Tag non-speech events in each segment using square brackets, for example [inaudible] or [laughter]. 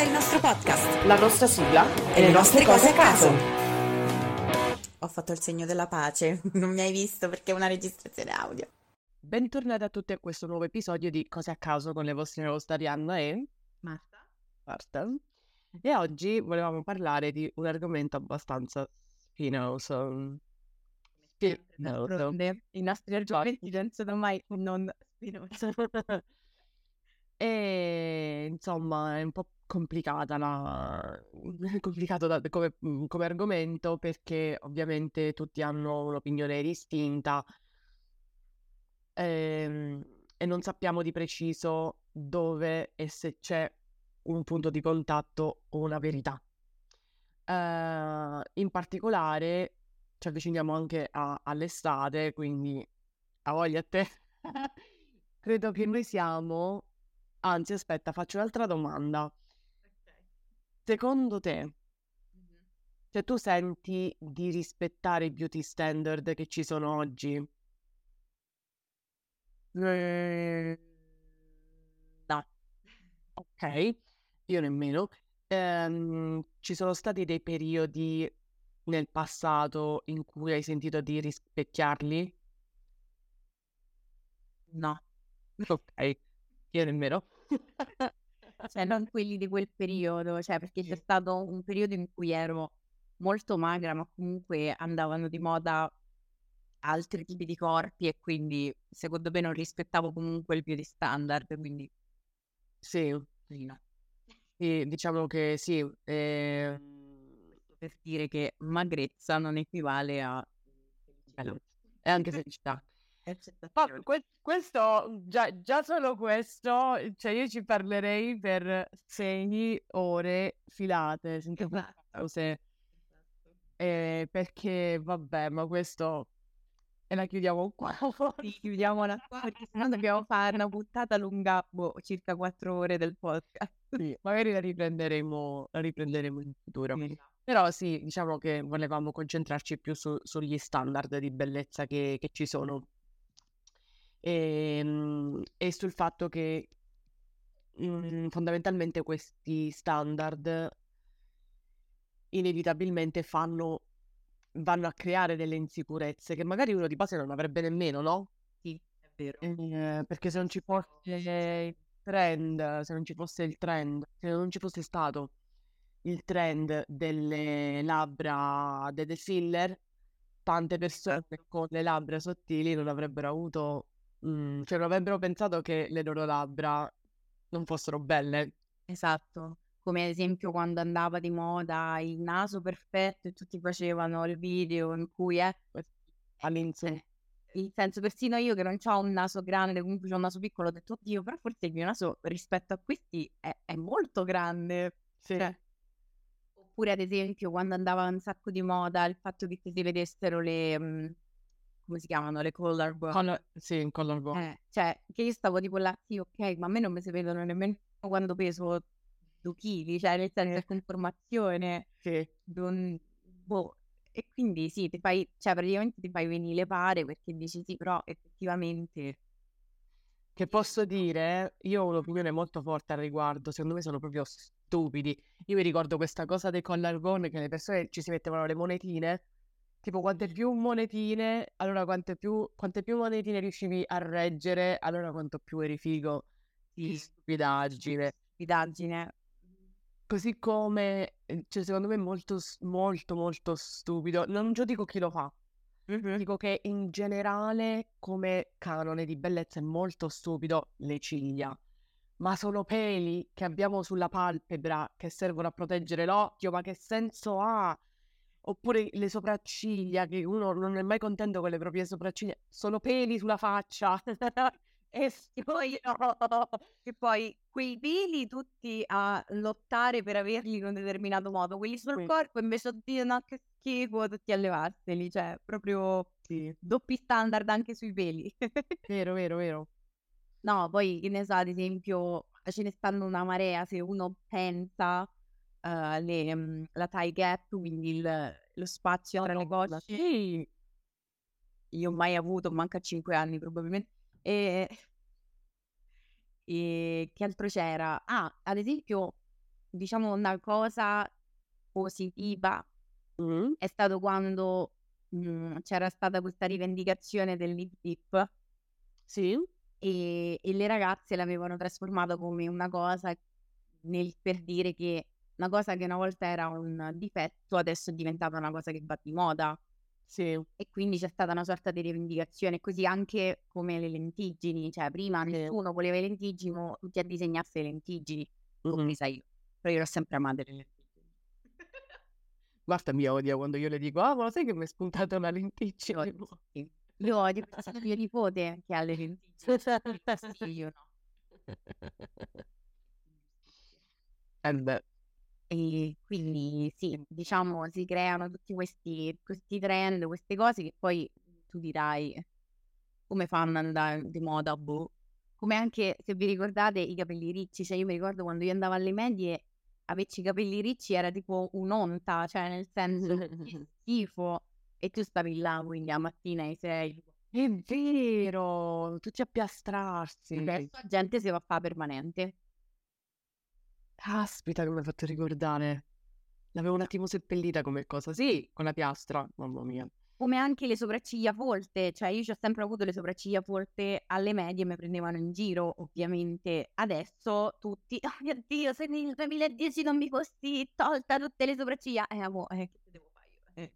Questo è il nostro podcast. La nostra sigla e le nostre cose a caso. Ho fatto il segno della pace, [laughs] non mi hai visto perché è una registrazione audio. Bentornati a tutti a questo nuovo episodio di Cose a caso con le vostre host Arianna e Marta? Marta. E oggi volevamo parlare di un argomento abbastanza spinoso. Spinoso. I nostri argomenti non sono mai non spinosi. [laughs] [laughs] E insomma è un po' complicata la... [laughs] complicato da- come, mm, come argomento perché ovviamente tutti hanno un'opinione distinta ehm, e non sappiamo di preciso dove e se c'è un punto di contatto o una verità. Eh, in particolare ci avviciniamo anche a- all'estate, quindi a voglia a te. [laughs] Credo che noi siamo Anzi, aspetta, faccio un'altra domanda. Secondo te, cioè tu senti di rispettare i beauty standard che ci sono oggi? Eh, No. Ok, io nemmeno. Ehm, ci sono stati dei periodi nel passato in cui hai sentito di rispecchiarli? No, Ok, io nemmeno. [laughs] cioè non quelli di quel [laughs] periodo, cioè perché c'è stato un periodo in cui ero molto magra, ma comunque andavano di moda altri tipi di corpi e quindi secondo me non rispettavo comunque il beauty standard, quindi Sì, sì, no. sì, diciamo che sì. ehm, per dire che magrezza non equivale a bello. E anche felicità. Ma accettazione. que- questo, già, già solo questo, cioè io ci parlerei per sei ore filate, senza Esatto. pause, eh, perché vabbè, ma questo... E la chiudiamo qua. Sì, chiudiamola qua perché sennò dobbiamo fare una puntata lunga, boh, circa quattro ore del podcast. Sì, magari la riprenderemo, la riprenderemo in futuro. Sì. Però sì, diciamo che volevamo concentrarci più su- sugli standard di bellezza che, che ci sono. E, e sul fatto che mm, fondamentalmente questi standard inevitabilmente fanno, vanno a creare delle insicurezze che magari uno di base non avrebbe nemmeno, no? Sì, è vero. Eh, perché se non ci fosse il trend, se non ci fosse il trend, se non ci fosse stato il trend delle labbra delle filler, tante persone con le labbra sottili non avrebbero avuto, mm, cioè non avrebbero pensato che le loro labbra non fossero belle. Esatto. Come ad esempio quando andava di moda il naso perfetto e tutti facevano il video in cui è All'inizio, Eh, il senso, persino io che non ho un naso grande, comunque ho un naso piccolo, ho detto, oddio, però forse il mio naso rispetto a questi è, è molto grande. sì, Cioè, oppure ad esempio quando andava un sacco di moda il fatto che si vedessero le, mm, come si chiamano, le color box. con, sì, in color box. Eh, cioè, che io stavo tipo là, sì, ok, ma a me non mi si vedono nemmeno quando peso due chili, cioè nel senso Eh. è informazione, Sì. non- boh. E quindi sì, ti fai, cioè praticamente ti fai venire pare perché dici sì, però effettivamente Che posso dire, io ho un'opinione molto forte al riguardo, secondo me sono proprio stupidi. Io mi ricordo questa cosa dei collar gun che le persone ci si mettevano le monetine, tipo quante più monetine, allora quante più, quante più monetine riuscivi a reggere, allora quanto più eri figo. Sì, stupidaggine. stupidaggine. Così come, eh, cioè secondo me è molto, molto, molto stupido. Non giudico chi lo fa, Dico che in generale, come canone di bellezza, è molto stupido le ciglia. Ma sono peli che abbiamo sulla palpebra che servono a proteggere l'occhio, ma che senso ha? Oppure le sopracciglia, che uno non è mai contento con le proprie sopracciglia, sono peli sulla faccia. [laughs] E poi, [laughs] e poi quei peli tutti a lottare per averli in un determinato modo, quelli sul Sì. corpo invece di no, che schifo, tutti a levarseli, cioè proprio sì, doppi standard anche sui peli. [laughs] vero, vero, vero. No, poi che ne so, ad esempio, ce ne stanno una marea se uno pensa eh, le, mm, la tie gap, quindi il- lo spazio tra le sì. Io ho mai avuto, manca 5 anni probabilmente. E, e che altro c'era? Ah, ad esempio, diciamo, una cosa positiva Mh. è stato quando, mhmm, c'era stata questa rivendicazione del lip dip Sì. e e le ragazze l'avevano trasformato come una cosa nel per dire che una cosa che una volta era un difetto adesso è diventata una cosa che va di moda. Sì. E quindi c'è stata una sorta di rivendicazione, così anche come le lentiggini, cioè prima Sì. nessuno voleva le lentiggini, mo tutti a disegnarsi le lentiggini, Mh-mh. compresa io. Però io ho sempre amate le lentiggini. Marta mi odia quando io le dico: "Ah, ma lo sai che m'è spuntata una Io lentiggine?" odio, sì. Le odio sono mio nipote che ha le lentiggini, io no. [laughs] Eh beh. E quindi sì, diciamo si creano tutti questi questi trend, queste cose che poi tu dirai: "Come fanno ad andare di moda?" Boh. Come anche, se vi ricordate, i capelli ricci, cioè io mi ricordo quando io andavo alle medie, averci i capelli ricci era tipo un'onta, cioè nel senso che [laughs] schifo. E tu stavi là quindi la mattina alle 6 tipo È vero, tutti a piastrarsi. adesso la gente si va a fa permanente. Caspita che m'hai fatto ricordare. L'avevo un attimo seppellita come cosa. Sì, con la piastra, mamma mia. Come anche le sopracciglia folte, cioè io c'ho sempre avuto le sopracciglia folte alle medie, me prendevano in giro ovviamente. Adesso tutti: "Oh mio Dio, se nel 2010 non mi fossi tolta tutte le sopracciglia" eh amo, eh che devo fa io? Eh,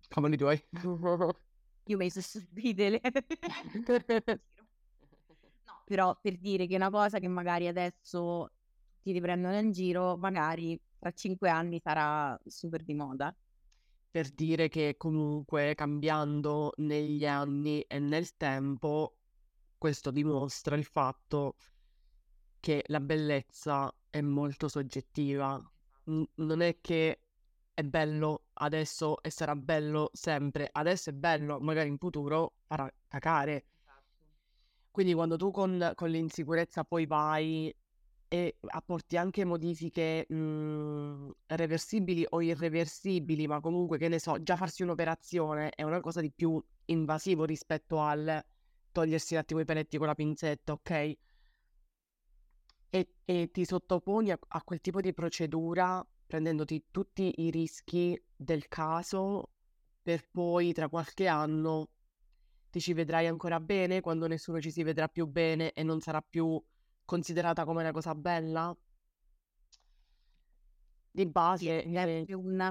cioè. Cavoli tuoi. [laughs] Io me li so subite le [laughs] [laughs] No, però per dire che è una cosa che magari adesso tutti ti prendono in giro, magari tra 5 anni sarà super di moda. Per dire che comunque cambiando negli anni e nel tempo, questo dimostra il fatto che la bellezza è molto soggettiva. N non è che è bello adesso e sarà bello sempre. Adesso è bello, magari in futuro farà cacare. Esatto. Quindi quando tu con con l'insicurezza poi vai e apporti anche modifiche, mhmm, reversibili o irreversibili, ma comunque, che ne so, già farsi un'operazione è una cosa di più invasivo rispetto al togliersi un attimo i peletti con la pinzetta, okay? E e ti sottoponi a a quel tipo di procedura prendendoti tutti i rischi del caso per poi tra qualche anno ti ci vedrai ancora bene quando nessuno ci si vedrà più bene e non sarà più considerata come una cosa bella? Di Sì, base, è eh proprio un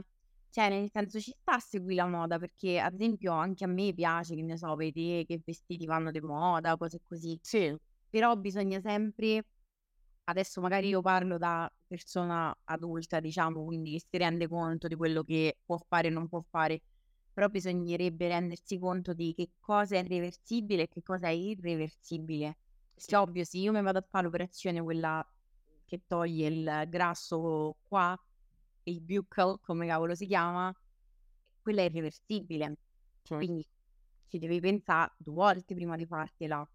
cioè nel senso ci sta a seguì la moda, perché ad esempio anche a me piace, che ne so, vedere che vestiti vanno di moda, cose così. Sì. Però bisogna sempre adesso magari io parlo da persona adulta, diciamo, quindi che si rende conto di quello che può fare e non può fare, però bisognerebbe rendersi conto di che cosa è reversibile e che cosa è irreversibile. Perché ovvio, se io mi vado a fa l'operazione quella che toglie il grasso qua, il buccal, come cavolo si chiama, quella è irreversibile. Cioè Quindi ci devi pensà 2 volte prima di fartela.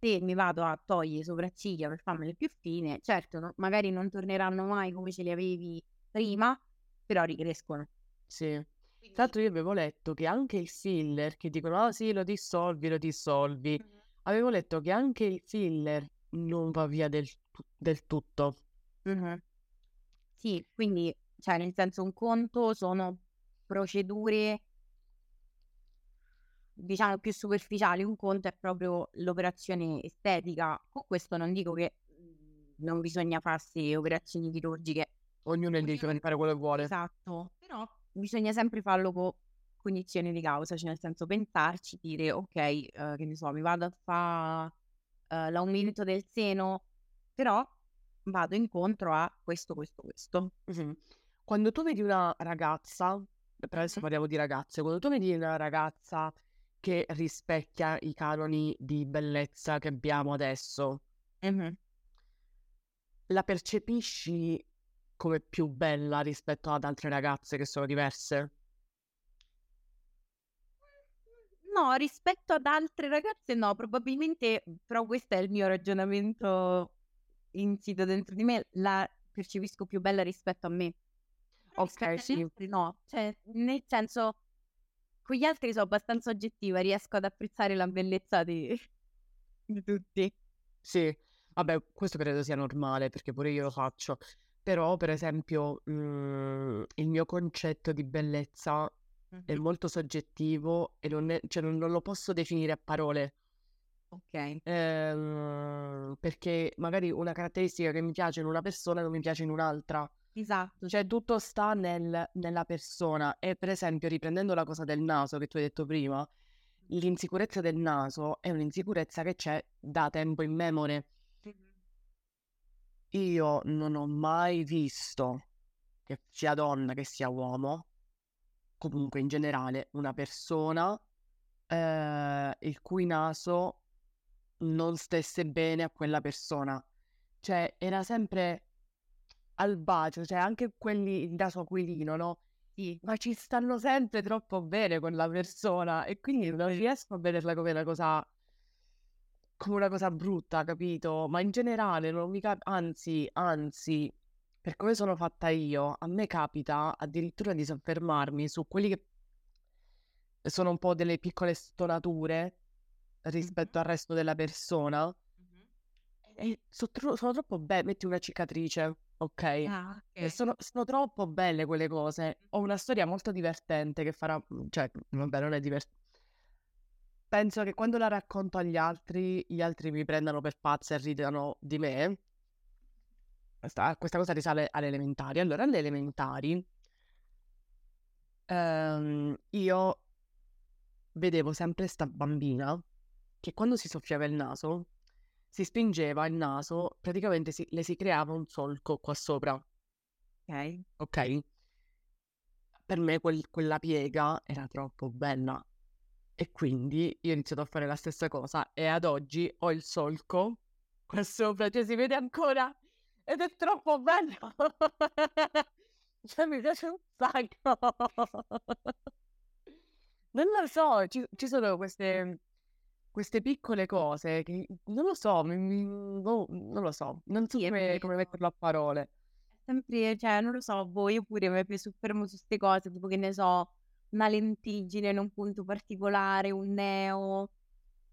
Se mi vado a togliere sopracciglia per farmele più fine, certo, no magari non torneranno mai come ce li avevi prima, però ricrescono. Sì. Quindi l'altro io avevo letto che anche il filler che dicono: "Ah sì, lo dissolvi, lo dissolvi." Mh-mh. Avevo letto che anche il filler non va via del del tutto. Mh-mh. Sì, quindi cioè nel senso un conto sono procedure diciamo più superficiali, un conto è proprio l'operazione estetica. Con questo non dico che, mhmm, non bisogna farsi operazioni chirurgiche. Ognuno è libero di fare quello che vuole. esatto, però bisogna sempre farlo co cognizione di causa, cioè nel senso pensarci, dire: "Okay, uhm, che ne so, mi vado a fa, uhm, l'aumento del seno, però vado incontro a questo, questo, questo." Mh-mh. Quando tu vedi una ragazza, per adesso parliamo di ragazze, quando tu vedi una ragazza che rispecchia i canoni di bellezza che abbiamo adesso Mh-mh. la percepisci come più bella rispetto ad altre ragazze che sono diverse? No, rispetto ad altre ragazze no, probabilmente però questo è il mio ragionamento insito dentro di me, la percepisco più bella rispetto a me. Agli sì. altri no, cioè nel senso con gli altri so abbastanza oggettiva, riesco ad apprezzare la bellezza di [laughs] di tutti. Sì, vabbè questo credo sia normale perché pure io lo faccio. Però, per esempio, mhmm, il mio concetto di bellezza è molto soggettivo e non è cioè non non lo posso definire a parole. Okay. Ehm, perché magari una caratteristica che mi piace in una persona non mi piace in un'altra. Esatto, Cioè tutto sta nel nella persona e per esempio riprendendo la cosa del naso che tu hai detto prima, l'insicurezza del naso è un'insicurezza che c'è da tempo immemore. Mh-mh. Io non ho mai visto, che sia donna che sia uomo, comunque in generale, una persona, ehm, il cui naso non stesse bene a quella persona. Cioè era sempre al bacio, cioè anche quelli il naso aquilino, no, Sì. ma ci stanno sempre troppo bene con la persona e quindi non riesco a vederla come una cosa come una cosa brutta, capito? Ma in generale non mi cap anzi, anzi, per come sono fatta io, a me capita addirittura di soffermarmi su quelli che sono un po' delle piccole stonature rispetto Mh-mh. al resto della persona Mh-mh. e so tro sono troppo be metti una cicatrice, okay, Ah, okay. sono sono troppo belle quelle cose. Ho una storia molto divertente che farà mhmm, cioè, vabbè non è divers penso che quando la racconto agli altri, gli altri mi prendano per pazza e ridano di me. Questa questa cosa risale alle elementari. Allora alle elementari ehm, io vedevo sempre 'sta bambina che quando si soffiava il naso, si spingeva il naso, praticamente si le si creava un solco qua sopra, Okay. okay? Per me quel quella piega era troppo bella e quindi io ho iniziato a fare la stessa cosa e ad oggi ho il solco qua sopra, cioè si vede ancora ed è troppo bello. [laughs] Cioè mi piace un sacco. [laughs] Non lo so, ci ci sono queste queste piccole cose che non lo so, mi mi boh, non lo so, non so Sì, come come metterlo a parole. Sempre cioè, non lo so, io pure mi soffermo su 'ste cose, tipo che ne so, una lentiggine in un punto particolare, un neo,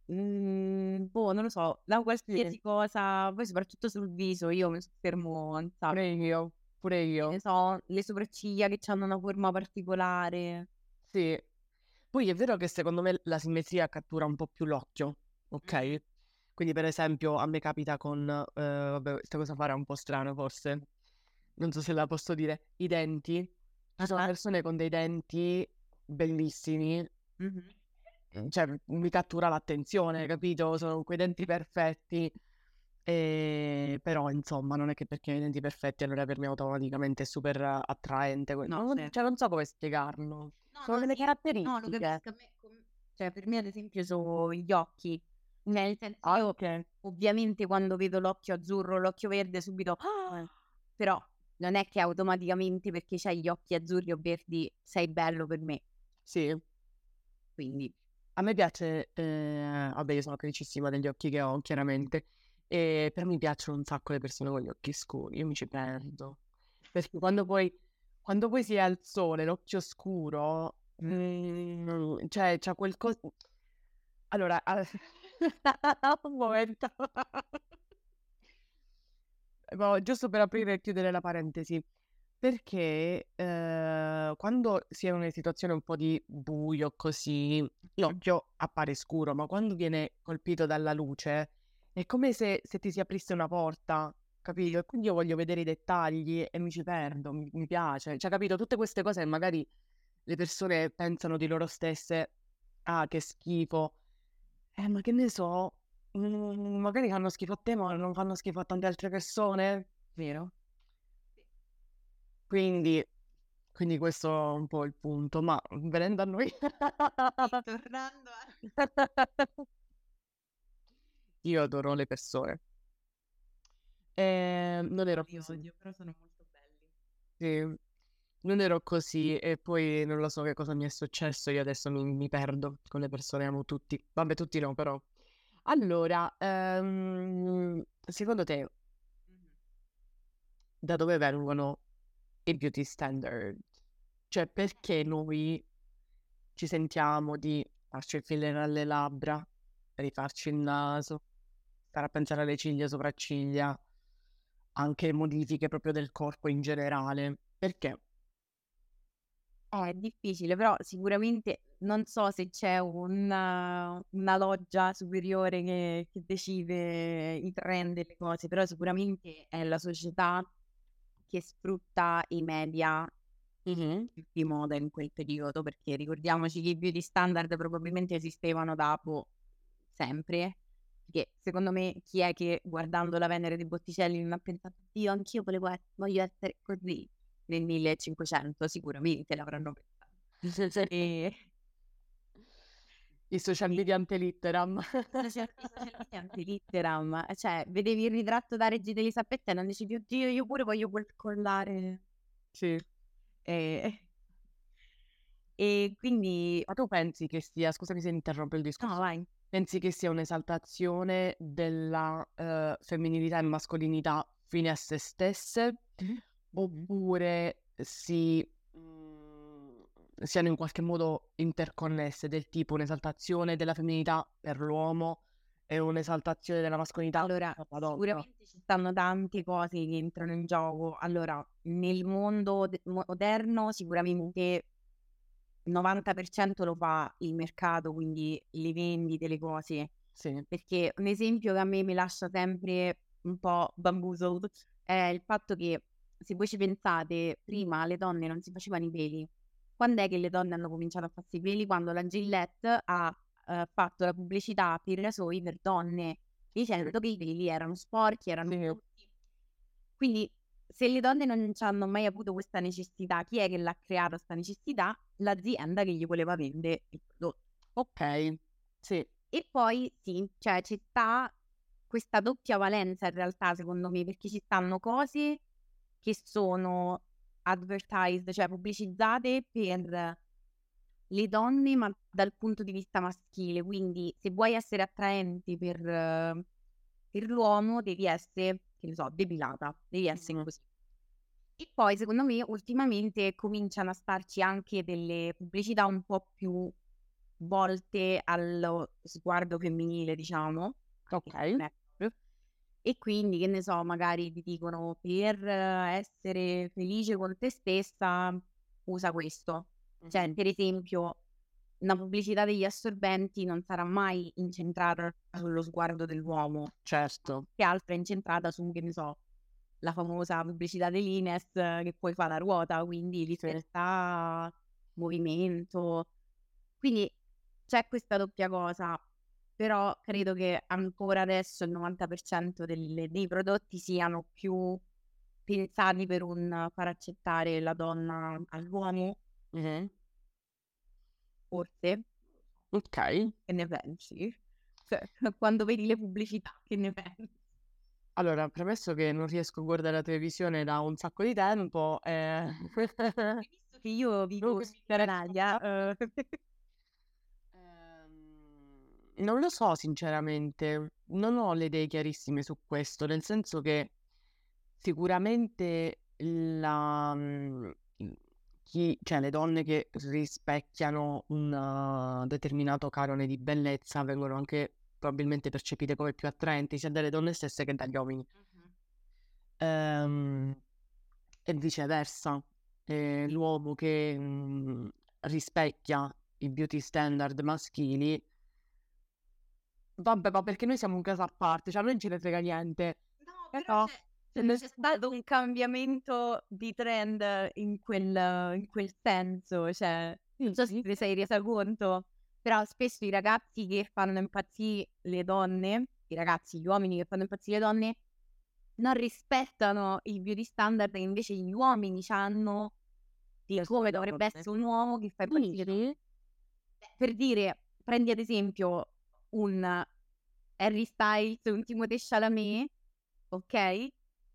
mhmm, boh, non lo so, da Sì, qualsiasi cosa, poi soprattutto sul viso io mi soffermo un sacco. pure io, pure Che ne io. so, le sopracciglia che c'hanno una forma particolare. Sì. Poi è vero che secondo me la simmetria cattura un po' più l'occhio, Mh-mh. okay, quindi per esempio a me capita con ehm, vabbè questa cosa farà un po' strano forse, non so se la posso dire, i denti. Ci sono Ah-ah. persone con dei denti bellissimi, Mh-mh. Mhmm, cioè, mi cattura l'attenzione, capito, sono quei denti perfetti, ehm, però insomma non è che perché ho i denti perfetti allora per me automaticamente è super attraente No, non cioè certo. non so come spiegarlo. No, Sono no, delle sì. No, lo caratteristiche. capisco. A me com cioè per me ad esempio so gli occhi. Nel senso io Anche. ovviamente quando vedo l'occhio azzurro, l'occhio verde subito Eh, però non è che automaticamente perché c'hai gli occhi azzurri o verdi sei bello per me. sì. Quindi A me piace ehm, vabbè io sono felicissima degli occhi che ho chiaramente, ehm, però mi piacciono un sacco le persone con gli occhi scuri, io mi ci perdo. Perché quando poi quando poi si è al sole l'occhio scuro, mhmm, cioè c'ha quel cos allora [laughs] un momento. No, [laughs] giusto per aprire e chiudere la parentesi, perché, ehm, quando si è in una situazione un po' di buio così, l'occhio appare scuro, ma quando viene colpito dalla luce è come se se ti si aprisse una porta, capito? E quindi io voglio vedere i dettagli e mi ci perdo, mi mi piace. Cioè, capito, tutte queste cose che magari le persone pensano di loro stesse: "Ah, che schifo." Eh, ma che ne so, mhmm, magari fanno schifo a te, ma non fanno schifo a tante altre persone. vero? Quindi quindi questo è un po' il punto, ma venendo a noi [laughs] tornando a [laughs] io adoro le persone. Ehm, non ero li così. odio, però sono molto belli. Sì, non ero così e poi non lo so che cosa mi è successo, io adesso mi mi perdo con le persone, amo tutti. Vabbè, tutti no, però. Allora, ehm, secondo te Mh-mh. da dove vengono i beauty standard? Cioè, perché noi ci sentiamo di farci il filler alle labbra, rifarci il naso, stare a pensare alle ciglia, sopracciglia, anche modifiche proprio del corpo in generale. Perché? Eh, è difficile, però sicuramente non so se c'è una, una loggia superiore che, che decide i trend e le cose, però sicuramente è la società che sfrutta i media Mhm. di moda in quel periodo, perché ricordiamoci che i beauty standard probabilmente esistevano da boh, sempre, perché secondo me chi è che guardando la Venere di Botticelli non ha pensato, io anch'io volevo es- voglio essere così nel 1500, sicuramente l'avranno [laughs] pensato. E I social media ante litteram. i social media anti-litteram, cioè vedevi il ritratto da Regina Elisabetta e non dicevi, oddio, io pure voglio quel collare. Sì. E, e quindi, Ma tu pensi che sia, scusami se interrompo il no, discorso, vai. pensi che sia un'esaltazione della eh, femminilità e mascolinità fine a se stesse? Mhm. oppure si, siano in qualche modo interconnesse, del tipo un'esaltazione della femminilità per l'uomo e un'esaltazione della mascolinità Allora, per la donna. sicuramente ci stanno tante cose che entrano in gioco. Allora, nel mondo de- moderno sicuramente il 90% lo fa il mercato, quindi le vendite, le cose. Sì, Perché un esempio che a me mi lascia sempre un po' bamboozled è il fatto che, se voi ci pensate, prima le donne non si facevano i peli. Quando è che le donne hanno cominciato a farsi i peli? Quando la Gillette ha eh, fatto la pubblicità per i rasoi per donne, dicendo che i peli erano sporchi, erano Sì. brutti. Quindi, se le donne non ci hanno mai avuto questa necessità, chi è che l'ha creata questa necessità? L'azienda che gli voleva vendere il prodotto. ok, sì, E poi sì, cioè ci sta questa doppia valenza in realtà, secondo me, perché ci stanno cose che sono advertised, cioè pubblicizzate per le donne, ma dal punto di vista maschile. Quindi se vuoi essere attraenti per, per l'uomo, devi essere, che ne so, depilata, devi essere così. E poi, secondo me, ultimamente cominciano a starci anche delle pubblicità un po' più volte allo sguardo femminile, diciamo. non ok, proprio. E quindi, che ne so, magari ti dicono per essere felice con te stessa, usa questo. Cioè, per esempio, una pubblicità degli assorbenti non sarà mai incentrata sullo sguardo dell'uomo, certo, che altra è incentrata su, che ne so, la famosa pubblicità dell'Ines che poi fa la ruota, quindi libertà, movimento. Quindi c'è questa doppia cosa, però credo che ancora adesso il 90% delle- dei prodotti siano più pensati per un far accettare la donna all'uomo, Mhm. forse. ok. Che ne pensi? Cioè, [laughs] quando vedi le pubblicità, che ne pensi? Allora, premesso che non riesco a guardare la televisione da un sacco di tempo, eh... Visto che io [laughs] vivo in Italia? [laughs] eh, non lo so sinceramente, non ho le idee chiarissime su questo, nel senso che sicuramente la, mm, chi, cioè le donne che rispecchiano un determinato canone di bellezza vengono anche probabilmente percepite come più attraenti sia dalle donne stesse che dagli uomini. Ehm, e viceversa, eh, l'uomo che mm, rispecchia i beauty standard maschili, vabbè, ma perché noi siamo un caso a parte, cioè a noi non ce ne frega niente. No, Però però c'è, c'è- c'è stato un cambiamento di trend in quel, in quel senso, cioè, non so se ne sei resa conto, però spesso i ragazzi che fanno impazzire le donne, i ragazzi, gli uomini che fanno impazzire le donne, non rispettano i beauty standard che invece gli uomini hanno di come dovrebbe essere un uomo che fa impazzire Per dire, prendi ad esempio un Harry Styles, un Timothée Chalamet, ok?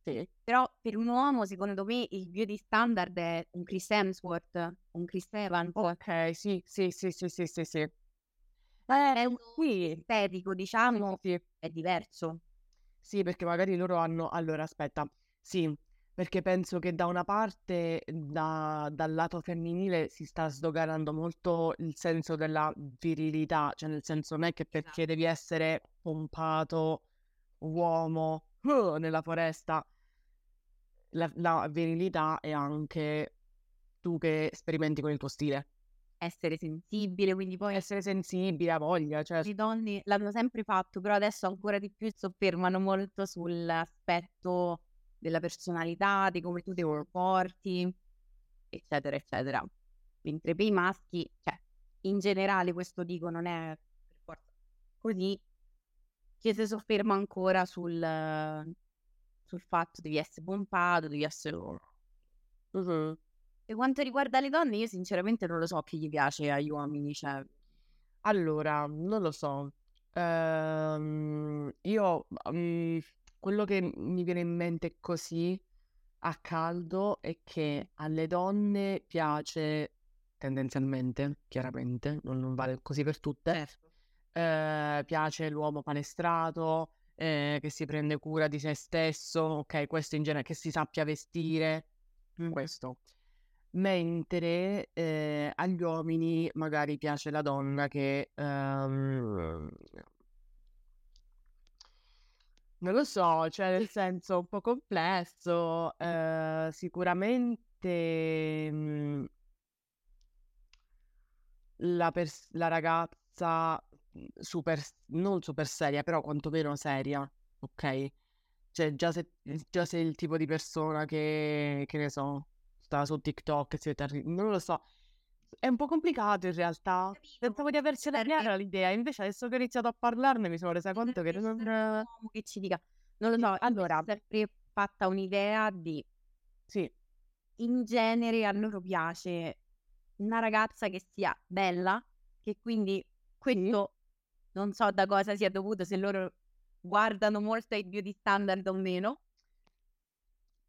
Sì. Però per un uomo, secondo me, il beauty standard è un Chris Hemsworth, un Chris Evans. Ok, sì, sì, sì, sì, sì, sì, sì. Eh, È un qui, estetico, diciamo, sì, è diverso. sì, perché magari loro hanno... Allora, aspetta, sì, perché penso che da una parte, da- dal lato femminile, si sta sdoganando molto il senso della virilità, cioè nel senso non è che perché devi essere pompato uomo uh, nella foresta la, la virilità è anche tu che sperimenti con il tuo stile. Essere sensibile, quindi poi Essere sensibile, a voglia, cioè... le donne l'hanno sempre fatto, però adesso ancora di più soffermano molto sull'aspetto della personalità, di come tu ti comporti, eccetera, eccetera. Mentre per i maschi, cioè, in generale questo dico non è per forza così, che si sofferma ancora sul, sul fatto devi essere pompato, devi essere... Mhm. Per quanto riguarda le donne, io sinceramente non lo so chi gli piace agli uomini, cioè... Allora, non lo so. Ehm, io, mm, quello che mi viene in mente così a caldo è che alle donne piace tendenzialmente, chiaramente, non, non vale così per tutte, Certo. eh, piace l'uomo palestrato, eh, che si prende cura di se stesso, ok, questo in genere, che si sappia vestire, questo. Mentre eh, agli uomini magari piace la donna che ehm, non lo so, cioè nel senso un po' complesso, eh, sicuramente mm, la, pers- la ragazza mm, super, non super seria, però quantomeno seria, ok? Cioè già se, già sei il tipo di persona che, che ne so, sta su TikTok, non lo so, è un po' complicato in realtà. Pensavo di avercela Perché- chiara l'idea, invece adesso che ho iniziato a parlarne mi sono resa conto che non... un che ci dica. Non lo so, Allora- sempre fatta un'idea di Sì, in genere a loro piace una ragazza che sia bella, che quindi questo non so da cosa sia dovuto, se loro guardano molto ai beauty standard o meno.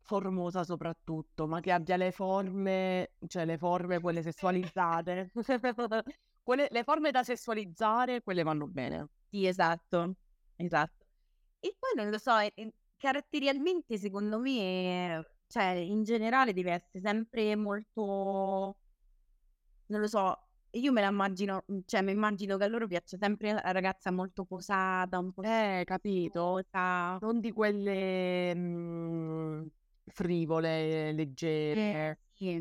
Formosa soprattutto, ma che abbia le forme, cioè le forme quelle sessualizzate. [laughs] Quelle, le forme da sessualizzare, quelle vanno bene. Sì, esatto, esatto. E poi non lo so, e- e caratterialmente secondo me, cioè in generale deve essere sempre molto, non lo so, io me la immagino, cioè mi immagino che a loro piaccia sempre la ragazza molto posata, un po' Eh, capito? Non di quelle mm, frivole, leggere. Eh, sì.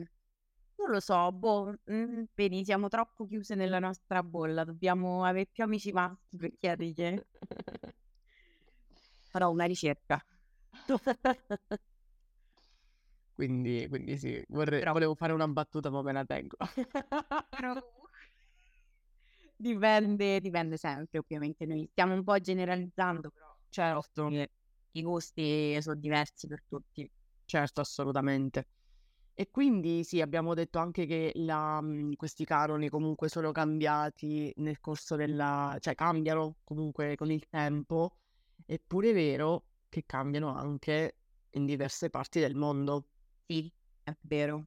Non lo so, boh, mm, vedi, siamo troppo chiuse nella nostra bolla, dobbiamo avere più amici maschi per chiarire. [laughs] Farò una ricerca. [laughs] Quindi, quindi sì, vorrei- Però- volevo fare una battuta, ma me la tengo. Però [laughs] dipende, dipende sempre, ovviamente. Noi stiamo un po' generalizzando, però Certo, i gusti sono diversi per tutti. Certo, assolutamente. E quindi sì, abbiamo detto anche che la, mh, questi canoni comunque sono cambiati nel corso della... cioè cambiano comunque con il tempo, eppure è vero che cambiano anche in diverse parti del mondo. Sì, è vero.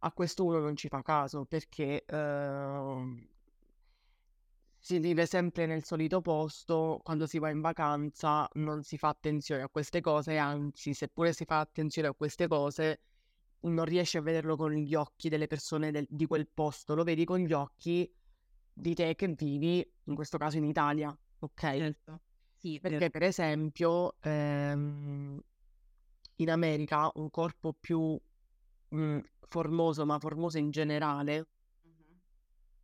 A questo uno non ci fa caso perché ehm, si vive sempre nel solito posto, quando si va in vacanza non si fa attenzione a queste cose, anzi, seppure si fa attenzione a queste cose, non riesci a vederlo con gli occhi delle persone del- di quel posto, lo vedi con gli occhi di te che vivi, in questo caso in Italia, ok? Certo. Sì. Perché per esempio ehm, in America un corpo più mm, formoso, ma formoso in generale, Mhm.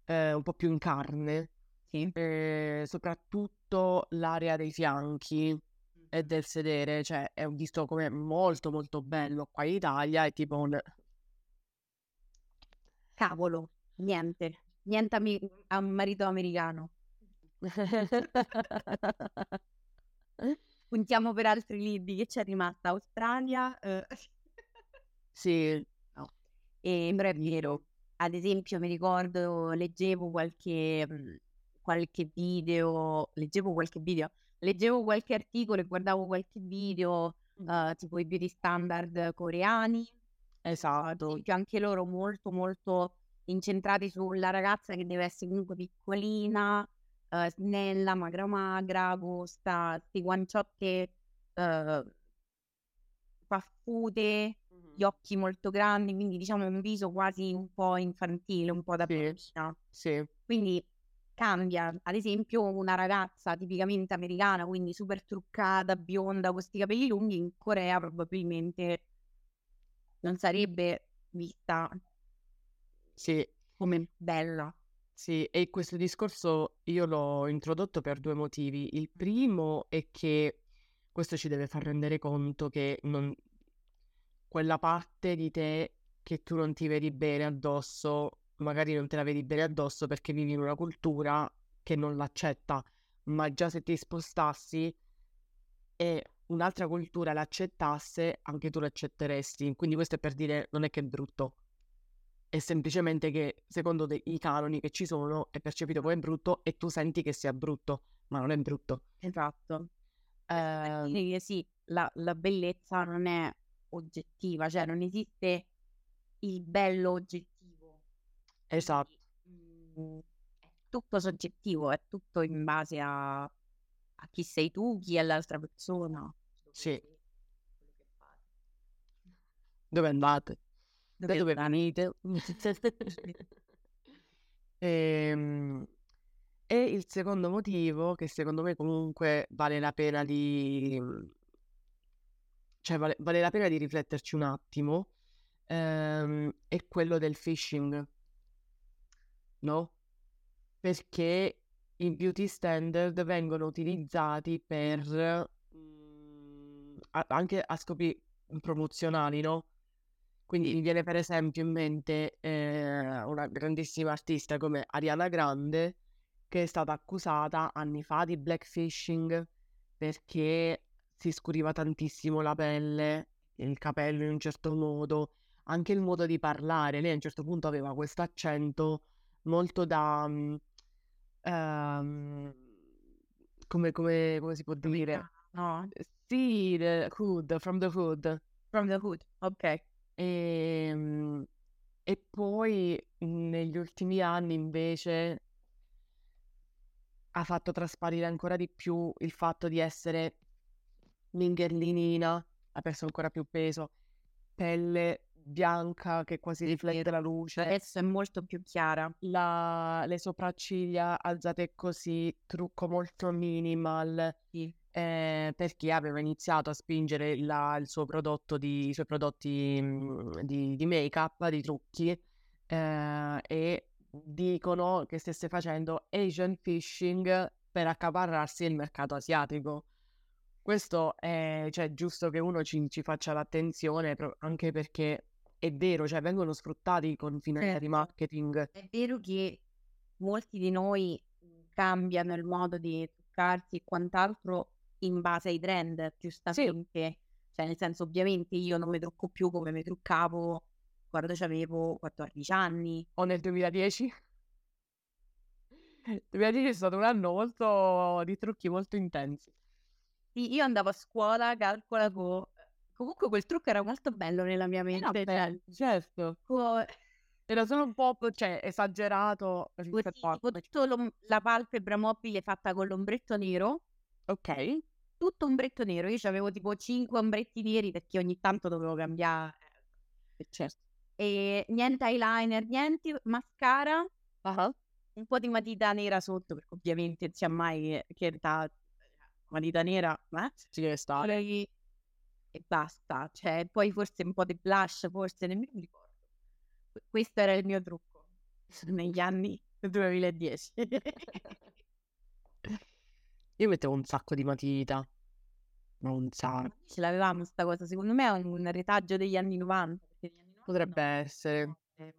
eh, un po' più in carne, Sì. eh, soprattutto l'area dei fianchi e del sedere, cioè è visto come molto molto bello qua in Italia, è tipo un... Cavolo, niente. Niente ami- a marito americano. Puntiamo per altri libri. Che c'è rimasta? Australia? eh. Sì, E però è vero. Ad esempio, mi ricordo, leggevo qualche, mm, qualche video, leggevo qualche video, leggevo qualche articolo e guardavo qualche video, eh, tipo i beauty standard coreani. Esatto, esempio, anche loro molto molto incentrati sulla ragazza che deve essere comunque piccolina, eh, snella, magra magra, con questi guanciotte eh, paffute, gli occhi molto grandi, quindi diciamo un viso quasi un po' infantile, un po' da Sì. bambina. sì, Quindi cambia, ad esempio una ragazza tipicamente americana, quindi super truccata, bionda, con questi capelli lunghi, in Corea probabilmente non sarebbe vista Sì, come bella. sì, e questo discorso io l'ho introdotto per due motivi. Il primo è che questo ci deve far rendere conto che non... quella parte di te che tu non ti vedi bene addosso, magari non te la vedi bene addosso perché vivi in una cultura che non l'accetta, ma già se ti spostassi e un'altra cultura l'accettasse, anche tu l'accetteresti. Quindi questo è per dire non è che è brutto, è semplicemente che secondo te, i canoni che ci sono è percepito come brutto e tu senti che sia brutto, ma non è brutto. Esatto. Che sì, la, la bellezza non è oggettiva, cioè non esiste il bello oggettivo. Esatto. Mm, è tutto soggettivo, è tutto in base a, a chi sei tu, chi è l'altra persona. Sì. Dove andate? Da Dove dove venite? [laughs] Ehm, E il secondo motivo, che secondo me comunque vale la pena di... cioè vale, vale la pena di rifletterci un attimo, ehm, è quello del phishing, no? Perché i beauty standard vengono utilizzati per mm, a- anche a scopi promozionali, no? Quindi mi viene per esempio in mente eh, una grandissima artista come Ariana Grande che è stata accusata anni fa di blackfishing perché si scuriva tantissimo la pelle, il capello in un certo modo, anche il modo di parlare. Lei a un certo punto aveva questo accento molto da... ehm, come, come, come si può dire? No, Sì, the hood, from the hood. from the hood, ok. Ehm, E, poi negli ultimi anni invece ha fatto trasparire ancora di più il fatto di essere mingherlinina, ha perso ancora più peso, pelle bianca che quasi riflette la luce, Adesso è molto più chiara. la- le sopracciglia alzate così, trucco molto minimal, Sì. eh, perché aveva iniziato a spingere la- il suo prodotto di, i suoi prodotti mm, di, di make-up, di trucchi, eh, e dicono che stesse facendo Asian phishing per accaparrarsi il mercato asiatico. Questo è, cioè, giusto che uno ci, ci faccia l'attenzione, anche perché è vero, cioè vengono sfruttati con finalità di Certo. marketing. È vero che molti di noi cambiano il modo di truccarsi e quant'altro in base ai trend, giustamente. Cioè, nel senso, ovviamente io non mi trucco più come mi truccavo quando avevo 14 anni. O nel 2010? Il 2010 è stato un anno molto di trucchi molto intensi. Sì, io andavo a scuola, calcola co- Comunque quel trucco era molto bello nella mia mente. cioè, bello, certo. co- Era solo un po', cioè, esagerato tutto l'om- la palpebra mobile fatta con l'ombretto nero. Ok. tutto ombretto nero. Io avevo tipo 5 ombretti neri perché ogni tanto dovevo cambiare. Eh, Certo. E niente eyeliner, niente mascara, Ah, un po' di matita nera sotto, perché ovviamente non sia mai che da matita nera, eh? Ci deve stare. E basta. Cioè, poi forse un po' di blush, forse nemmeno mi ricordo. Que- Questo era il mio trucco [laughs] negli anni 2010. [laughs] Io mettevo un sacco di matita. Ma un sacco. Ce l'avevamo sta cosa, secondo me è un retaggio degli anni 90. perché negli anni 90 Potrebbe no, essere. eh.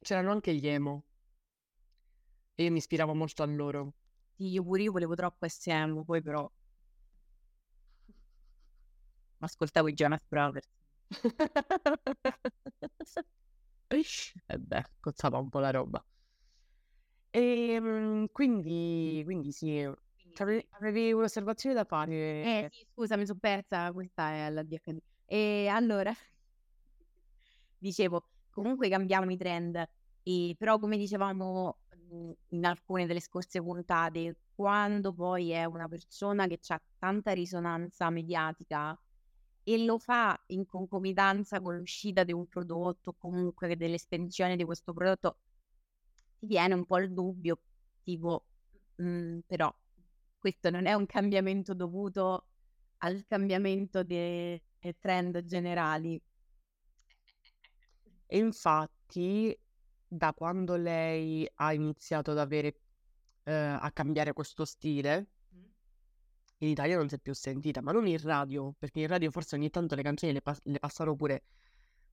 C'erano anche gli emo. E io mi ispiravo molto a loro. Sì, io pure io volevo troppo SM, poi però ascoltavo i Jonas Brothers. E beh, cozzava un po' la roba. E quindi, quindi sì, C'avevi- avevi un'osservazione da fare? Eh sì, scusa, mi sono persa, questa è la DHD. E allora, [laughs] dicevo, comunque cambiamo i trend, e, però come dicevamo mh, in alcune delle scorse puntate, quando poi è una persona che ha tanta risonanza mediatica e lo fa in concomitanza con l'uscita di un prodotto, comunque dell'estensione di questo prodotto, ti viene un po' il dubbio, tipo, "Mm, però questo non è un cambiamento dovuto al cambiamento dei trend generali. E infatti, da quando lei ha iniziato ad avere, ehm, a cambiare questo stile in Italia non si è più sentita, ma non in radio, perché in radio forse ogni tanto le canzoni le, pas- le passano pure.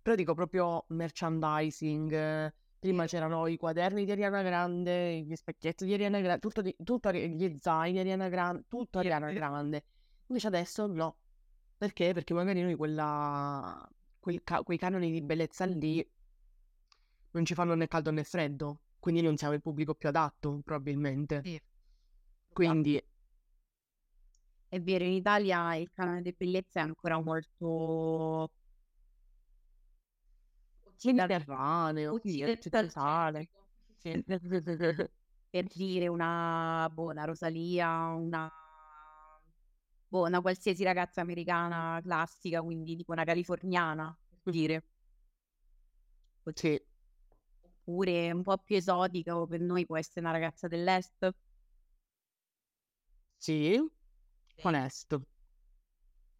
Però dico proprio merchandising. Prima c'erano i quaderni di Ariana Grande, gli specchietti di Ariana Grande, tutto, di, tutto gli zaini di Ariana Grande, tutto Ariana Grande. Invece adesso no. Perché? Perché magari noi quella, quei, ca- quei canoni di bellezza lì non ci fanno né caldo né freddo. Quindi non siamo il pubblico più adatto, probabilmente. Sì. Quindi È vero, in Italia il canone di bellezza è ancora molto mediterraneo, occidentale. Sì. [laughs] per dire una, boh, una Rosalia, una, boh, una qualsiasi ragazza americana classica, quindi tipo una californiana, per dire. Sì. Oppure un po' più esotica, o per noi può essere una ragazza dell'est. Sì, onesto.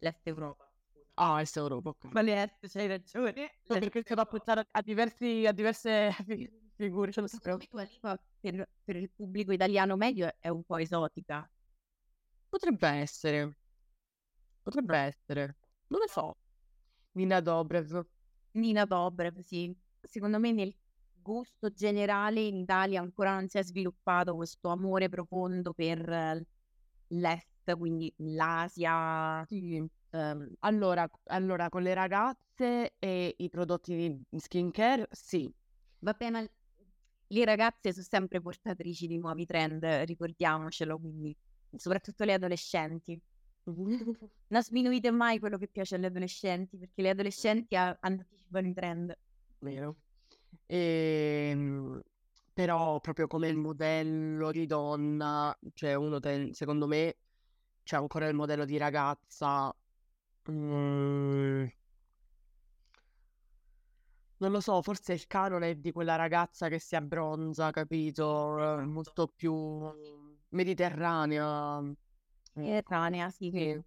L'est Europa. Ah, Est Europa, ok. Ma l'est, c'hai ragione. No, perché sono a pensare a, diversi, a diverse [laughs] fi- figure, Lipa per, per il pubblico italiano medio è un po' esotica. Potrebbe essere. Potrebbe essere. Non lo so. Nina Dobrev. Nina Dobrev, sì. Secondo me nel gusto generale in Italia ancora non si è sviluppato questo amore profondo per eh, l'est, quindi l'Asia. Sì. ehm, Allora, allora, con le ragazze e i prodotti di skincare, sì. vabbè, ma le ragazze sono sempre portatrici di nuovi trend, ricordiamocelo, quindi soprattutto le adolescenti. [laughs] Non sminuite mai quello che piace alle adolescenti, perché le adolescenti anticipano i trend. Vero. Ehm, però proprio come modello di donna, cioè uno ten- secondo me c'è ancora il modello di ragazza. mm, non lo so, forse il canone è di quella ragazza che si abbronza, capito? Molto più mediterranea. Estranea, sì. sì,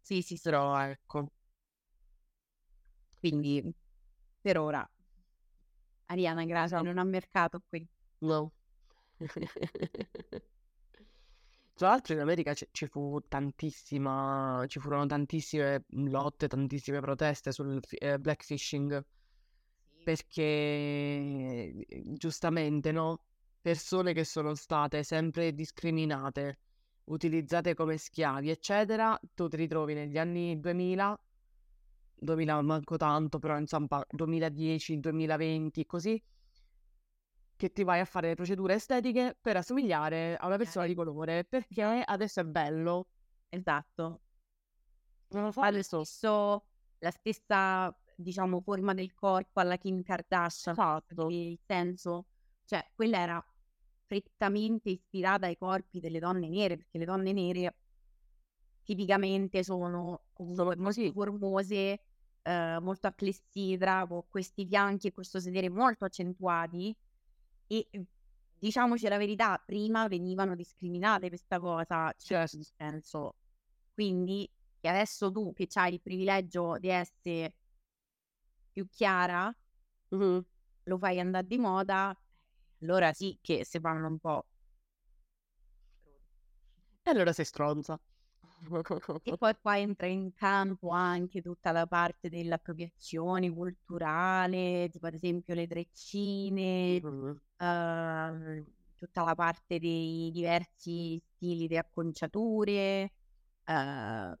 Sì, sì, però ecco. Quindi per ora Ariana Grande Esatto. non ha mercato qui. No. [laughs] [laughs] Tra l'altro in America ci, ci fu tantissima, ci furono tantissime lotte, tantissime proteste sul eh, blackfishing, perché eh, giustamente, no? Persone che sono state sempre discriminate, utilizzate come schiavi, eccetera, tu ti ritrovi negli anni 2000, 2000 manco tanto, però insomma 2010, 2020, così, che ti vai a fare le procedure estetiche per assomigliare a una persona di colore, perché adesso è bello. Esatto. Non lo lo adesso. stesso, la stessa, diciamo, forma del corpo alla Kim Kardashian. Esatto. Il senso, cioè, quella era prettamente ispirata ai corpi delle donne nere, perché le donne nere tipicamente sono molto formose, eh, molto a clessidra, con questi fianchi e questo sedere molto accentuati. E eh, diciamoci la verità, prima venivano discriminate questa cosa, cioè, Certo. nel senso, quindi che adesso tu che hai il privilegio di essere più chiara, Mhm. lo fai andare di moda, allora sì che si fanno un po'. E allora sei stronza. E [laughs] poi qua entra in campo anche tutta la parte dell'appropriazione culturale, tipo ad esempio le treccine, ehm, tutta la parte dei diversi stili di acconciature, eh,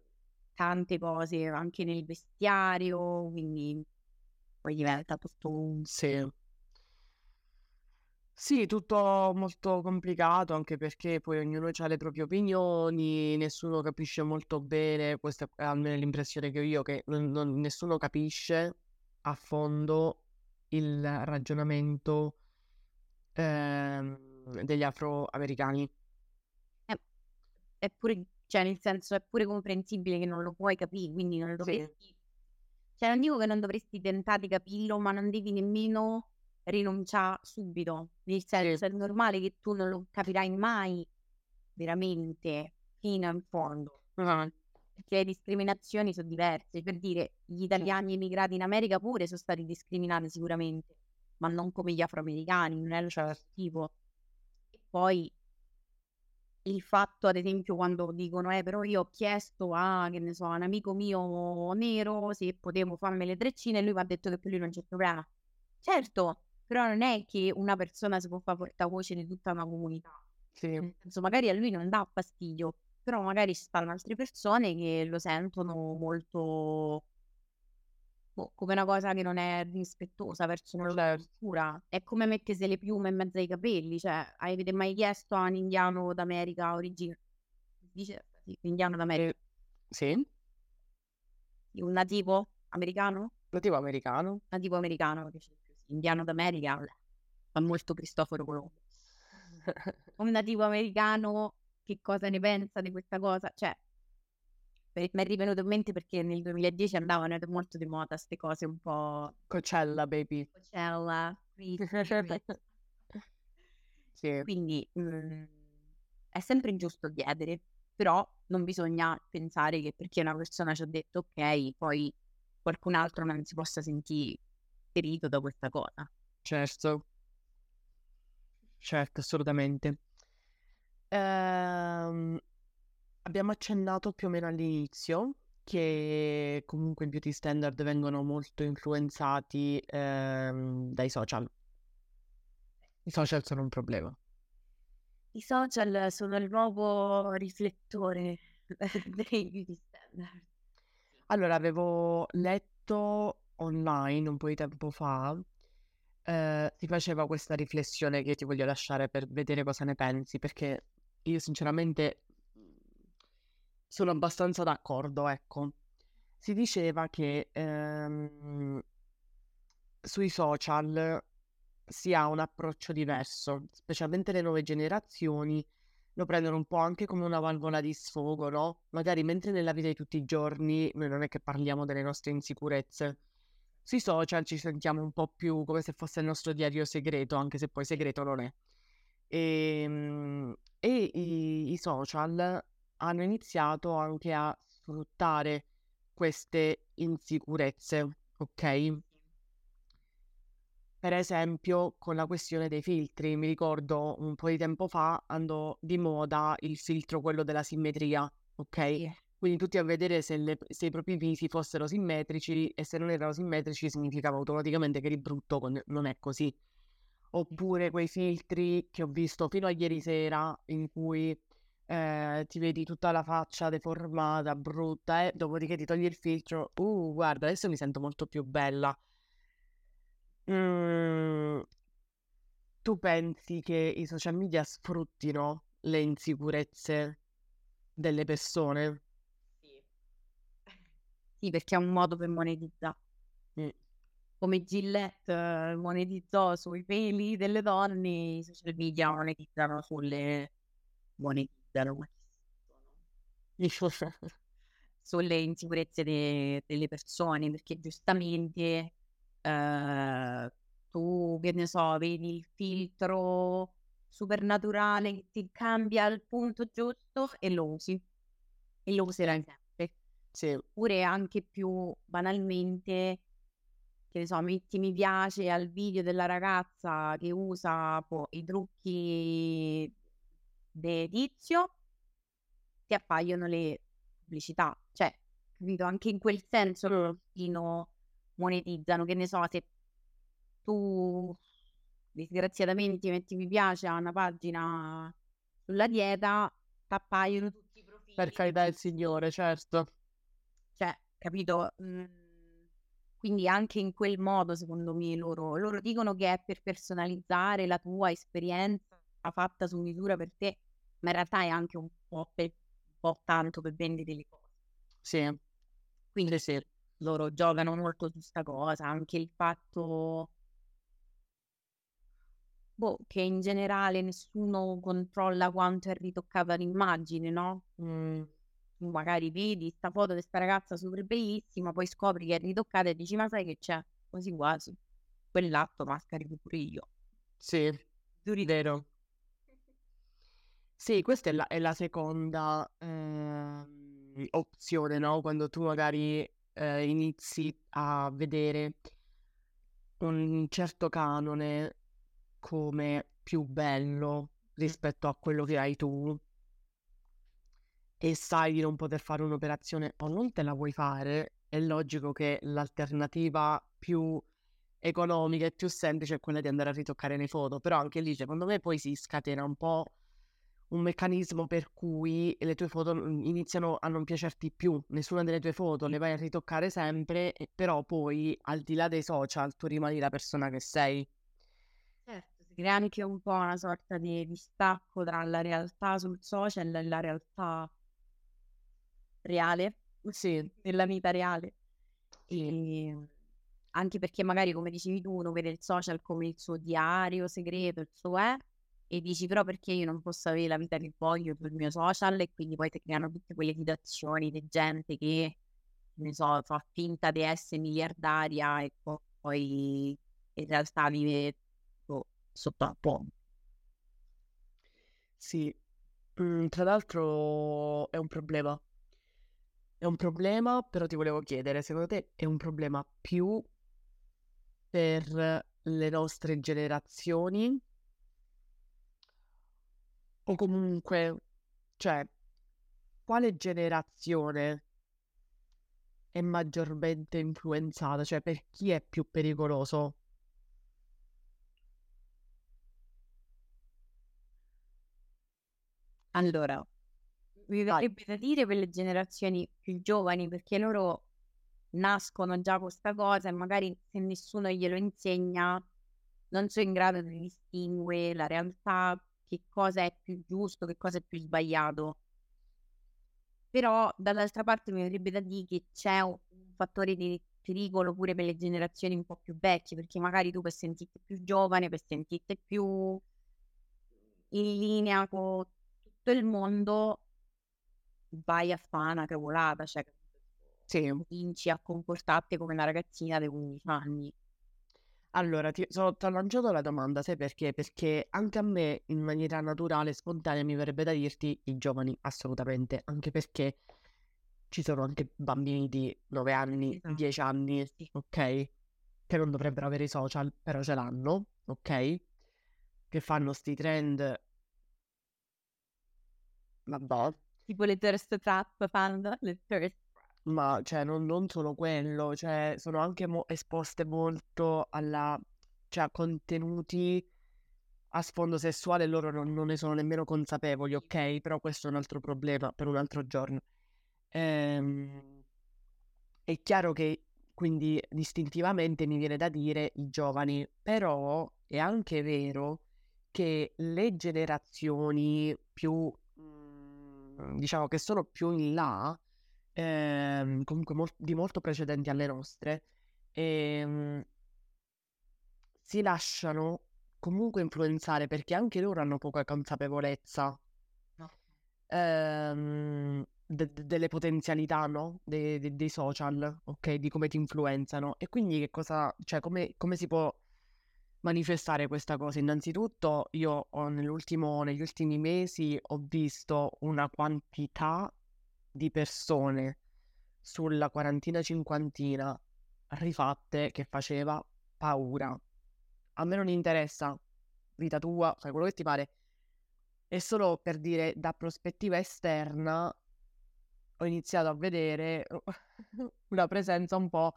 tante cose anche nel vestiario, quindi poi diventa tutto un... Sì. Sì, tutto molto complicato anche perché poi ognuno ha le proprie opinioni, nessuno capisce molto bene, questa è almeno l'impressione che ho io, che non- non- nessuno capisce a fondo il ragionamento ehm, degli afroamericani. È, è pure, cioè nel senso è pure comprensibile che non lo puoi capire, quindi non dovresti... Cioè non dico che non dovresti tentare di capirlo, ma non devi nemmeno rinunciare subito. Nel senso è normale che tu non lo capirai mai veramente fino in fondo. Ah, perché le discriminazioni sono diverse. Per dire, gli italiani immigrati in America pure sono stati discriminati sicuramente, ma non come gli afroamericani, non è lo stesso tipo. E poi il fatto, ad esempio, quando dicono, eh, però io ho chiesto a, che ne so, un amico mio nero se potevo farmi le treccine e lui mi ha detto che per lui non c'è problema. Certo, però non è che una persona si può fare portavoce di tutta una comunità. Sì. Senso, magari a lui non dà fastidio, però magari ci stanno altre persone che lo sentono molto boh, come una cosa che non è rispettosa verso una Certo. cultura. È come mettersi le piume in mezzo ai capelli, cioè, avete mai chiesto a un indiano d'America origine dice sì, indiano d'America, Sì, un nativo americano? nativo americano. Nativo americano, perché c'è indiano d'America, fa molto Cristoforo Colombo. [laughs] Un nativo americano che cosa ne pensa di questa cosa? Cioè, mi è rivenuto in mente perché nel 2010 andavano molto di moda queste cose un po' Coachella, baby. Coachella. [laughs] Sì, Quindi mm, è sempre ingiusto chiedere, però non bisogna pensare che perché una persona ci ha detto ok, poi qualcun altro non si possa sentire ferito da questa cosa. certo. Certo, assolutamente. Ehm, abbiamo accennato più o meno all'inizio che comunque i beauty standard vengono molto influenzati ehm, dai social. I social sono un problema. I social sono il nuovo riflettore [laughs] dei beauty standard. Allora, avevo letto online un po' di tempo fa, eh, si faceva questa riflessione che ti voglio lasciare per vedere cosa ne pensi, perché io sinceramente sono abbastanza d'accordo, ecco. Si diceva che ehm, sui social si ha un approccio diverso, specialmente le nuove generazioni lo prendono un po' anche come una valvola di sfogo, no? Magari mentre nella vita di tutti i giorni noi non è che parliamo delle nostre insicurezze. Sui social ci sentiamo un po' più come se fosse il nostro diario segreto, anche se poi segreto non è. E, e i, i social hanno iniziato anche a sfruttare queste insicurezze, ok? Per esempio, con la questione dei filtri, mi ricordo un po' di tempo fa andò di moda il filtro, quello della simmetria, ok? Sì. Quindi tutti a vedere se, le- se i propri visi fossero simmetrici e se non erano simmetrici significava automaticamente che eri brutto, quando non è così. Oppure quei filtri che ho visto fino a ieri sera in cui eh, ti vedi tutta la faccia deformata, brutta, e dopodiché ti togli il filtro, uh, guarda, adesso mi sento molto più bella. Mm, tu pensi che i social media sfruttino le insicurezze delle persone? Sì. Perché è un modo per monetizzare. Mm. Come Gillette eh, monetizzò sui peli delle donne, i social media monetizzano sulle... monetizzano, sulle insicurezze de- delle persone, perché giustamente eh, tu, che ne so, vedi il filtro supernaturale che ti cambia al punto giusto e lo usi. E lo userai sempre. Sì, Oppure anche più banalmente, che ne so, metti mi piace al video della ragazza che usa boh, i trucchi di tizio, ti appaiono le pubblicità. Cioè, capito? Anche in quel senso Mm. un pochino monetizzano, che ne so, se tu disgraziatamente metti mi piace a una pagina sulla dieta, ti appaiono tutti i profili. per carità del Signore, certo. Cioè, capito? Mm, Quindi anche in quel modo, secondo me, loro, loro dicono che è per personalizzare la tua esperienza fatta su misura per te, ma in realtà è anche un po', per- un po' tanto per vendere le cose. Sì, Quindi sì, sì. loro giocano molto su sta cosa, anche il fatto boh, che in generale nessuno controlla quanto è ritoccata l'immagine, no? Mm, magari vedi sta foto di sta ragazza super bellissima, poi scopri che è ritoccata e dici ma sai che c'è? Quasi quasi. Quell'atto mascari pure io. sì, vero. Sì, questa è la, è la seconda, mhmm, opzione, no, quando tu magari, ehm, inizi a vedere un certo canone come più bello rispetto a quello che hai tu e sai di non poter fare un'operazione o non te la vuoi fare, è logico che l'alternativa più economica e più semplice è quella di andare a ritoccare le foto, però anche lì secondo me poi si scatena un po' un meccanismo per cui le tue foto iniziano a non piacerti più, nessuna delle tue foto le vai a ritoccare sempre, però poi al di là dei social tu rimani la persona che sei. Certo, si crea anche un po' una sorta di distacco tra la realtà sul social e la realtà reale, Sì. nella vita reale. E anche perché magari, come dicevi tu, uno vede il social come il suo diario segreto, il suo è, e dici però perché io non posso avere la vita che voglio sul mio social e quindi poi ti creano tutte quelle situazioni di gente che, ne so, fa finta di essere miliardaria e poi in realtà vive boh, sotto a ponte. Sì, mm, tra l'altro è un problema. È un problema, però ti volevo chiedere, secondo te è un problema più per le nostre generazioni o comunque, cioè, quale generazione è maggiormente influenzata? Cioè, per chi è più pericoloso? Allora, mi verrebbe da dire per le generazioni più giovani, perché loro nascono già con questa cosa e magari se nessuno glielo insegna non sono in grado di distinguere la realtà, che cosa è più giusto, che cosa è più sbagliato. Però dall'altra parte mi verrebbe da dire che c'è un fattore di pericolo pure per le generazioni un po' più vecchie, perché magari tu per sentirti più giovane, per sentirti più in linea con tutto il mondo, vai a fare una cavolata, cioè Sì. cominci a comportarti come una ragazzina di 15 anni. Allora, ti so t'ho lanciato la domanda, sai perché? Perché anche a me in maniera naturale, spontanea, mi verrebbe da dirti i giovani, assolutamente, anche perché ci sono anche bambini di 9 anni, Esatto. 10 anni, Sì. ok? Che non dovrebbero avere i social, però ce l'hanno, ok? Che fanno sti trend. Vabbè. Tipo le thirst trap fanno, le thirst Ma cioè non, non solo quello, cioè sono anche mo- esposte molto alla, cioè, a contenuti a sfondo sessuale, loro non, non ne sono nemmeno consapevoli, ok? Però questo è un altro problema per un altro giorno. Ehm, è chiaro che quindi distintivamente mi viene da dire i giovani, però è anche vero che le generazioni più, diciamo, che sono più in là, ehm, comunque mol- di molto precedenti alle nostre, ehm, si lasciano comunque influenzare perché anche loro hanno poca consapevolezza no. ehm, de- de- delle potenzialità, no? De- de- dei social, ok? Di come ti influenzano. E quindi che cosa, cioè, come, come si può manifestare questa cosa? Innanzitutto, io negli ultimi mesi ho visto una quantità di persone sulla quarantina cinquantina rifatte che faceva paura. A me non interessa, vita tua, fai quello che ti pare. È solo per dire, da prospettiva esterna, ho iniziato a vedere [laughs] una presenza un po',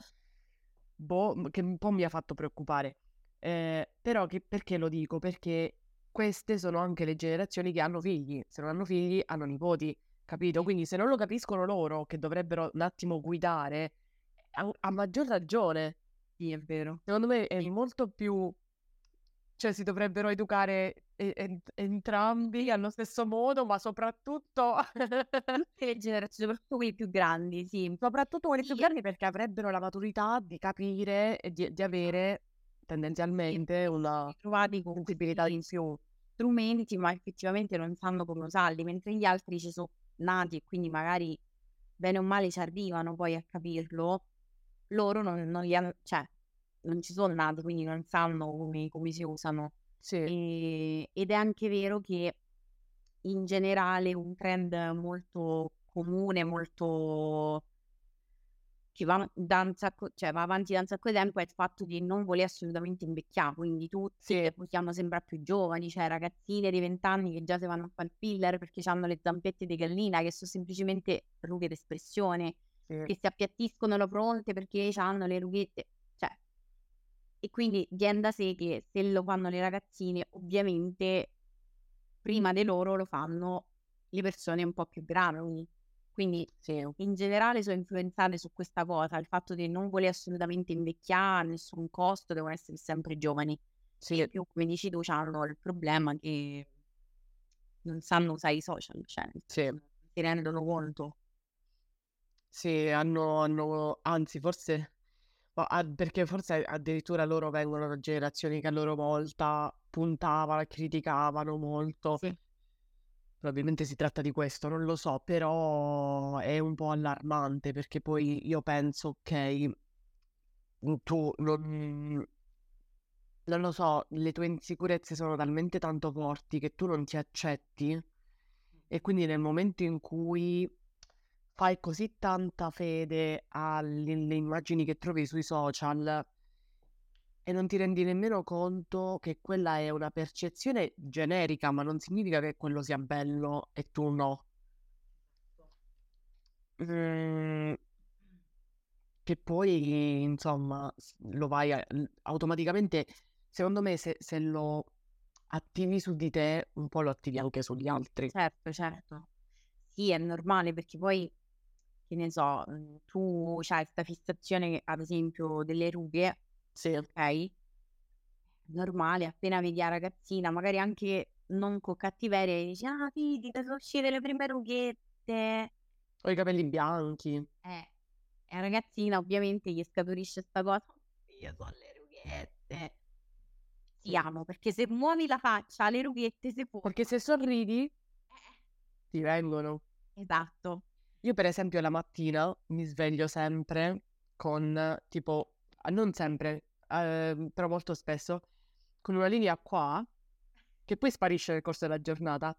boh, che un po' mi ha fatto preoccupare. Eh, però che, perché lo dico? Perché queste sono anche le generazioni che hanno figli. Se non hanno figli, hanno nipoti, capito? Quindi se non lo capiscono loro, che dovrebbero un attimo guidare, a, a maggior ragione. Sì, è vero. Secondo me è molto più... Cioè si dovrebbero educare entrambi allo stesso modo, ma soprattutto... [laughs] Tutte le generazioni, soprattutto quelli più grandi, sì. soprattutto quelli più Sì. grandi perché avrebbero la maturità di capire e di, di avere tendenzialmente una Trovati con sensibilità in più. strumenti, ma effettivamente non sanno come usarli, mentre gli altri ci sono nati e quindi magari bene o male ci arrivano poi a capirlo, loro non, non li hanno, cioè, non ci sono nati, quindi non sanno come, come si usano. Sì, E- ed è anche vero che in generale un trend molto comune, molto che va, sacco, cioè, va avanti da un sacco di tempo è il fatto di non voler assolutamente invecchiare, quindi tutti Sì. possiamo sembrare più giovani, cioè ragazzine di 20 anni che già si vanno a fare il filler perché hanno le zampette di gallina che sono semplicemente rughe d'espressione, Sì. che si appiattiscono le fronte perché hanno le rughette, cioè e quindi viene da sé che se lo fanno le ragazzine, ovviamente prima di loro lo fanno le persone un po' più grandi. Quindi Sì. in generale sono influenzate su questa cosa, il fatto di non voler assolutamente invecchiare a nessun costo, devono essere sempre giovani. Sì. E più, come dici tu, hanno il problema che non sanno usare i social, cioè Sì. si rendono conto. Sì, hanno, hanno, anzi, forse, ma a- perché forse addirittura loro vengono da generazioni che a loro volta puntavano criticavano molto. Sì. Probabilmente si tratta di questo, non lo so, però è un po' allarmante perché poi io penso, ok, tu non, non lo so, le tue insicurezze sono talmente tanto forti che tu non ti accetti e quindi nel momento in cui fai così tanta fede alle alle immagini che trovi sui social e non ti rendi nemmeno conto che quella è una percezione generica, ma non significa che quello sia bello e tu no. Mm, che poi, insomma, lo vai a- automaticamente, secondo me, se, se lo attivi su di te, un po' lo attivi anche sugli altri. Certo, certo. Sì, è normale perché poi, che ne so, mm, tu hai questa fissazione, ad esempio, delle rughe, Sì, ok? Normale, appena vedi la ragazzina, magari anche non con cattiveria, dici, ah, vedi, ti sono uscite le prime rughette. ho i capelli bianchi. Eh, e la ragazzina ovviamente gli scaturisce sta cosa, io so le rughette. Ti amo, perché se muovi la faccia, le rughette si formano. Perché se sorridi, Eh, ti vengono. esatto. Io, per esempio, la mattina mi sveglio sempre con tipo, non sempre, ehm, però molto spesso, con una linea qua, che poi sparisce nel corso della giornata.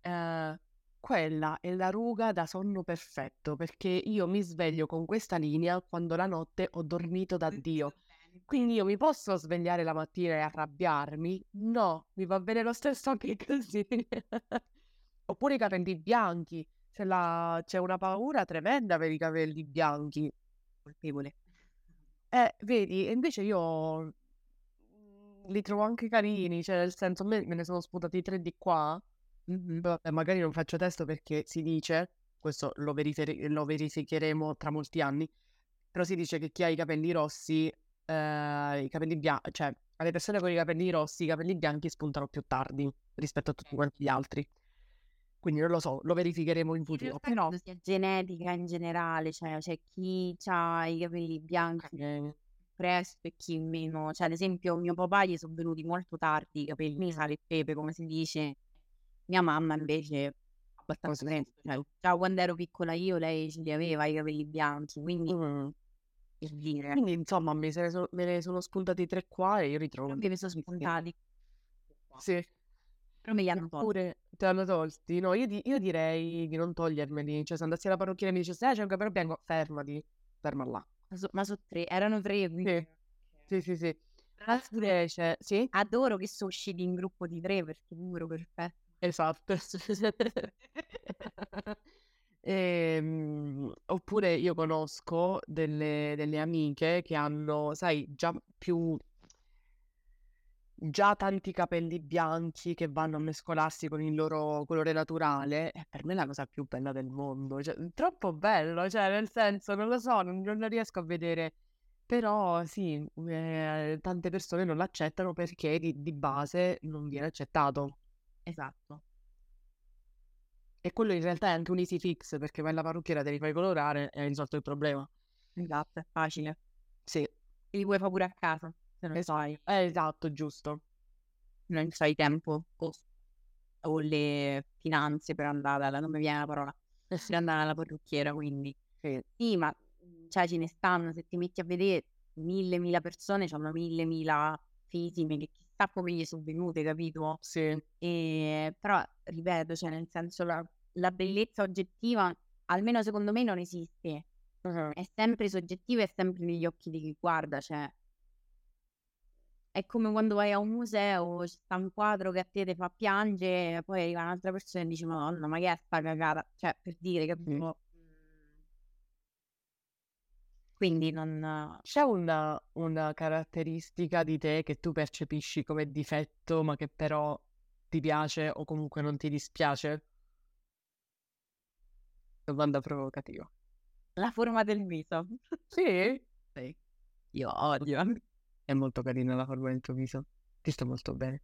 Eh, quella è la ruga da sonno perfetto, perché io mi sveglio con questa linea quando la notte ho dormito da Dio. [laughs] Quindi io mi posso svegliare la mattina e arrabbiarmi? No, mi va bene lo stesso anche [laughs] così. Oppure i capelli bianchi. C'è, la- c'è una paura tremenda per i capelli bianchi. Colpevole. Eh, vedi, e invece io mm, li trovo anche carini, cioè nel senso, me me ne sono sputati tre di qua. Mhm. Vabbè, magari non faccio testo perché si dice, questo lo, verifiche- lo verificheremo tra molti anni, però si dice che chi ha i capelli rossi, eh, i capelli bianchi, cioè alle persone con i capelli rossi, i capelli bianchi spuntano più tardi rispetto a tutti quanti gli altri. Quindi non lo so, lo verificheremo in In futuro. realtà Però, sia genetica in generale, cioè c'è chi ha i capelli bianchi eh, presto e chi meno. Cioè, ad esempio, mio papà gli sono venuti molto tardi i capelli sale e pepe, come si dice. Mia mamma invece abbastanza presto. Cioè, già quando ero piccola io, lei ce li aveva i capelli bianchi, quindi mm, per dire. quindi insomma me, sono, me ne sono spuntati tre qua e io ritrovo. Me ne sono spuntati. Sì. Però me li hanno tolti. Oppure te l'hanno tolti? No, io, di- io direi di non togliermeli. Cioè, se andassi alla parrucchiera e mi dicesse, eh, c'è un capello bianco, fermati, ferma là. Ma so- sono tre, erano tre, quindi... Sì, sì, sì. L'altro, Invece, sì, adoro che sono usciti in gruppo di tre perché numero perfetto. esatto. [laughs] Ehm, oppure io conosco delle, delle amiche che hanno, sai, già più, già tanti capelli bianchi che vanno a mescolarsi con il loro colore naturale. E per me è la cosa più bella del mondo. Cioè, troppo bello, cioè, nel senso, non lo so, non, non riesco a vedere. Però sì, eh, tante persone non l'accettano perché di, di base non viene accettato. Esatto. E quello in realtà è anche un easy fix perché vai alla parrucchiera, te li fai colorare e hai risolto il problema. Esatto, è facile. Sì, E li puoi fare pure a casa, se non Es- sai, eh, esatto, giusto. non c'hai tempo o, o le finanze per andare alla, non mi viene la parola, per andare alla parrucchiera, quindi. Sì, Sì, ma cioè ce ne stanno, se ti metti a vedere mille, mila persone, c'hanno mille, mila fisime che chissà come gli sono venute, capito? sì, E, però, ripeto, cioè nel senso la, la bellezza oggettiva almeno secondo me non esiste. Ah-ah. È sempre soggettivo, è sempre negli occhi di chi guarda, cioè è come quando vai a un museo, sta un quadro che a te te fa piangere, poi arriva un'altra persona e dice: "Madonna, ma che è sta cagata?" Cioè, per dire, capito? Mhmm Quindi non C'è una una caratteristica di te che tu percepisci come difetto, ma che però ti piace o comunque non ti dispiace? Domanda provocativa. La forma del viso. Sì? [laughs] Sì. Io odio. È molto carina la forma del tuo viso. Ti sta molto bene.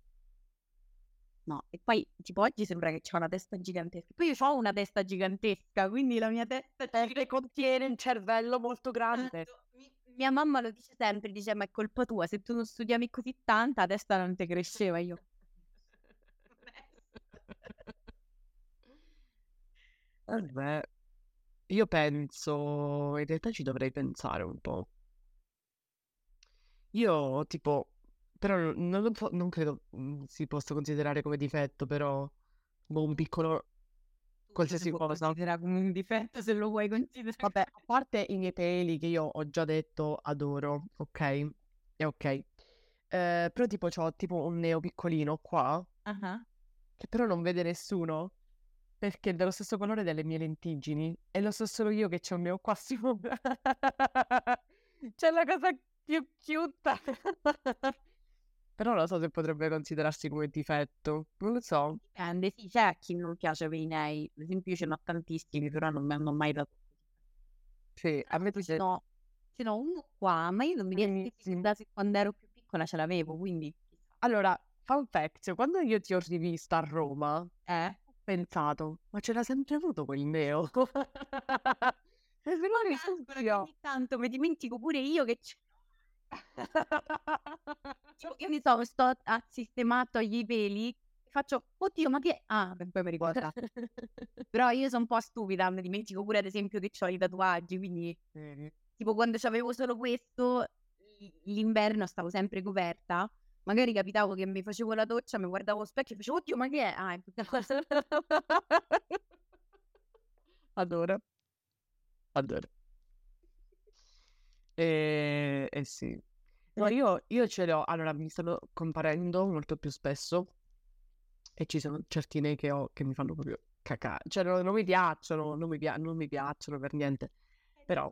No, e poi tipo oggi sembra che c'ho una testa gigantesca. Poi io c'ho una testa gigantesca, quindi la mia testa Perché contiene un cervello molto grande. Mi mia mamma lo dice sempre, dice: "Ma è colpa tua, se tu non studiavi così tanta la testa non te cresceva." Io Vabbè. Io penso in realtà ci dovrei pensare un po'. Io tipo però non non lo non credo, mhmm, si possa considerare come difetto, però boh, un piccolo qualsiasi cosa. considerare come un difetto se lo vuoi considerare. Vabbè, [laughs] a parte i miei peli che io ho già detto adoro, okay? È okay. Ehm, però tipo c'ho tipo un neo piccolino qua, Ah-ah. che però non vede nessuno, perché è dello stesso colore delle mie lentiggini e lo so solo io che c'ho un neo qua sopra. [laughs] Cioè la cosa più cute. Però non lo so se potrebbe considerarsi come difetto. Non lo so. Dipende, sì, c'è a chi non piace avere i nei. Ad esempio io ce n'ho tantissimi, però non mi hanno mai dato Sì, a me piace No, ce n'ho uno qua, ma io non mi ricordare se quando ero più piccola ce l'avevo, quindi. Allora, fun fact, quando io ti ho rivista a Roma, Eh? ho pensato: "Ma ce l'ha sempre avuto quel neo?" E me lo ricordo. ogni tanto mi dimentico pure io che ce Che ne so, sto a sistemare, a togliere i peli, e faccio: "Oddio, ma che è?" Ah, poi mi ricorda. [laughs] Però io so' un po' stupida, mi dimentico pure ad esempio che c'ho i tatuaggi, quindi Vedi? tipo quando c'avevo solo questo, l'inverno stavo sempre coperta, magari capitavo che mi facevo la doccia, mi guardavo allo specchio e facevo: "Oddio, ma che è?" Ah, ecco. [laughs] Adoro. Adoro. Ehm, eh sì. No, io io ce l'ho allora mi stanno comparendo molto più spesso e ci sono certi nei che ho che mi fanno proprio caca cioè no non mi piacciono, non mi pia non mi piacciono per niente. Però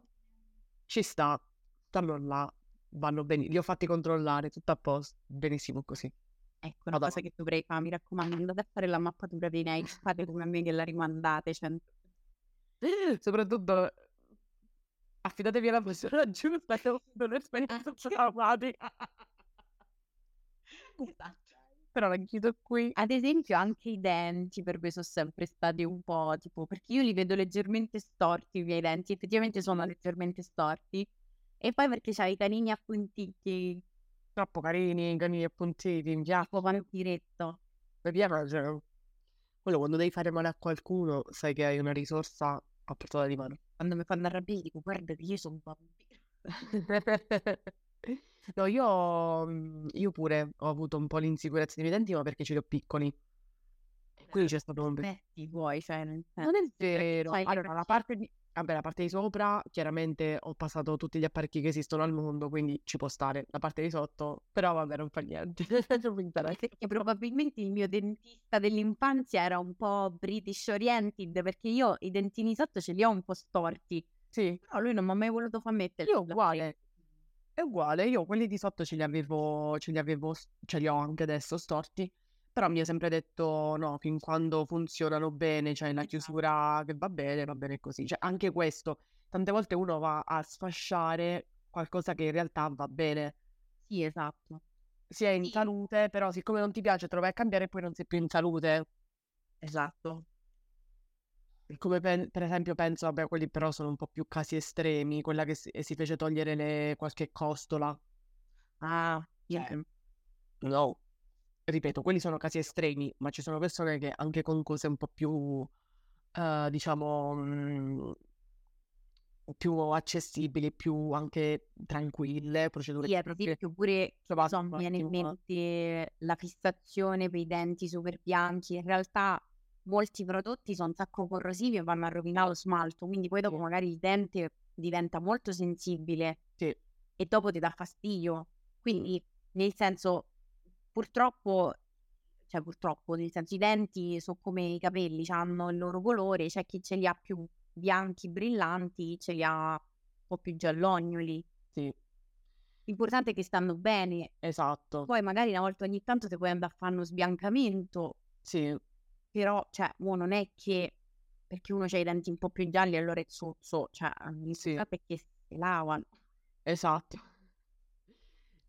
ci sta, stanno là, vanno beni li ho fatti controllare, tutto a posto, benissimo così. Ecco, una cosa che dovrei fa', mi raccomando, andate a fare la mappatura dei nei, fate come me che la rimandate cento [laughs] Soprattutto affidatevi alla persona giusta che ha avuto un'esperienza traumatica. Esatto. Però la chiudo qui. Ad esempio anche i denti per me so' sempre stati un po' tipo perché io li vedo leggermente storti i miei denti, effettivamente sono leggermente storti, e poi perché c'hai i canini appuntiti Troppo carini, canini appuntiti, mi piace. tipo vampiretto. Mi piace. Quello quando devi fare male a qualcuno, sai che hai una risorsa a portata di mano. Quando mi fanno arrabbiare dico: "Guarda che io so' un vampiro." No, io mhmm, io pure ho avuto un po' l'insicurezza dei miei denti, ma perché ce li ho piccoli. E quindi c'è stato un pe Difetti tuoi, cioè Non senso è perché vero. Allora la parte di vabbè la parte di sopra chiaramente ho passato tutti gli apparecchi che esistono al mondo, quindi ci può stare. La parte di sotto però vabbè non fa niente. [laughs] Non mi. Perché probabilmente il mio dentista dell'infanzia era un po' British oriented, perché io i dentini sotto ce li ho un po' storti, Sì, però lui non m'ha mai voluto far mettere io uguale. È uguale, io quelli di sotto ce li avevo ce li avevo ce li ho anche adesso storti, però mi ha sempre detto: "No, fin quando funzionano bene, c'hai la Esatto. chiusura che va bene, va bene così." Cioè anche questo, tante volte uno va a sfasciare qualcosa che in realtà va bene. Sì, esatto. Si è in Sì. salute, però siccome non ti piace te lo vai a cambiare e poi non sei più in salute. Esatto. Come pen per esempio penso vabbè quelli però sono un po' più casi estremi, quella che si si fece togliere le qualche costola. Ah, io Cioè no. Ripeto, quelli sono casi estremi, ma ci sono persone che anche con cose un po' più, uhm, diciamo, mhmm più accessibili, più anche tranquille, procedure Sì, chirurgiche esempio pure, fatto so, mi viene in attimo mente la fissazione per i denti super bianchi, in realtà molti prodotti sono un sacco corrosivi e vanno a rovinare lo smalto, quindi poi dopo magari il dente diventa molto sensibile Sì. e dopo ti dà fastidio. Quindi, nel senso, purtroppo, cioè purtroppo, nel senso, i denti sono come i capelli, hanno il loro colore, c'è chi ce li ha più bianchi, brillanti, ce li ha un po' più giallognoli. Sì. L'importante è che stanno bene. Esatto. Poi magari una volta ogni tanto ti puoi andare a fare uno sbiancamento, Sì. però, cioè, mo non è che perché uno ha i denti un po' più gialli allora è zozzo, cioè, Sì. che si lavano. Esatto.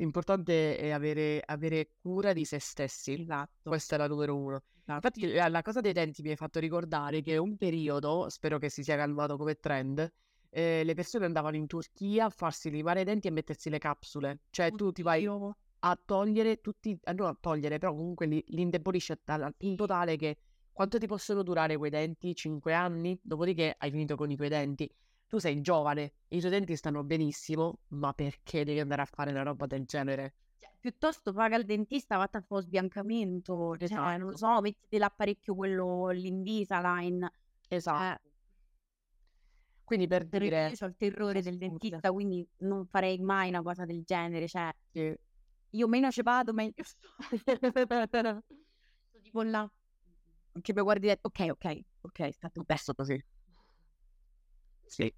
L'importante è avere, avere cura di se stessi. Esatto. Questa è la numero uno. esatto. Infatti, la, la cosa dei denti mi hai fatto ricordare che un periodo, spero che si sia calmato come trend, eh, le persone andavano in Turchia a farsi limare i denti e mettersi le capsule. Cioè, tu ti vai Oddio. a togliere tutti, eh, non a togliere, però comunque li, li indebolisce al punto tale che quanto ti possono durare quei denti? 5 anni? Dopodiché hai finito con i tuoi denti. Tu sei giovane, i tuoi denti stanno benissimo, ma perché devi andare a fare una roba del genere? Cioè, piuttosto paga il dentista, vatti a fare sbiancamento, cioè, non lo Esatto. so, mettiti l'apparecchio quello, l'Invisalign. Esatto. Eh, Quindi per dire, io ho il terrore del dentista, quindi non farei mai una cosa del genere, cioè, Sì. io meno ci vado, meglio [laughs] sto. Tipo là, che mi guardi e detto, ok, ok, ok, è stato. Adesso così. Sì.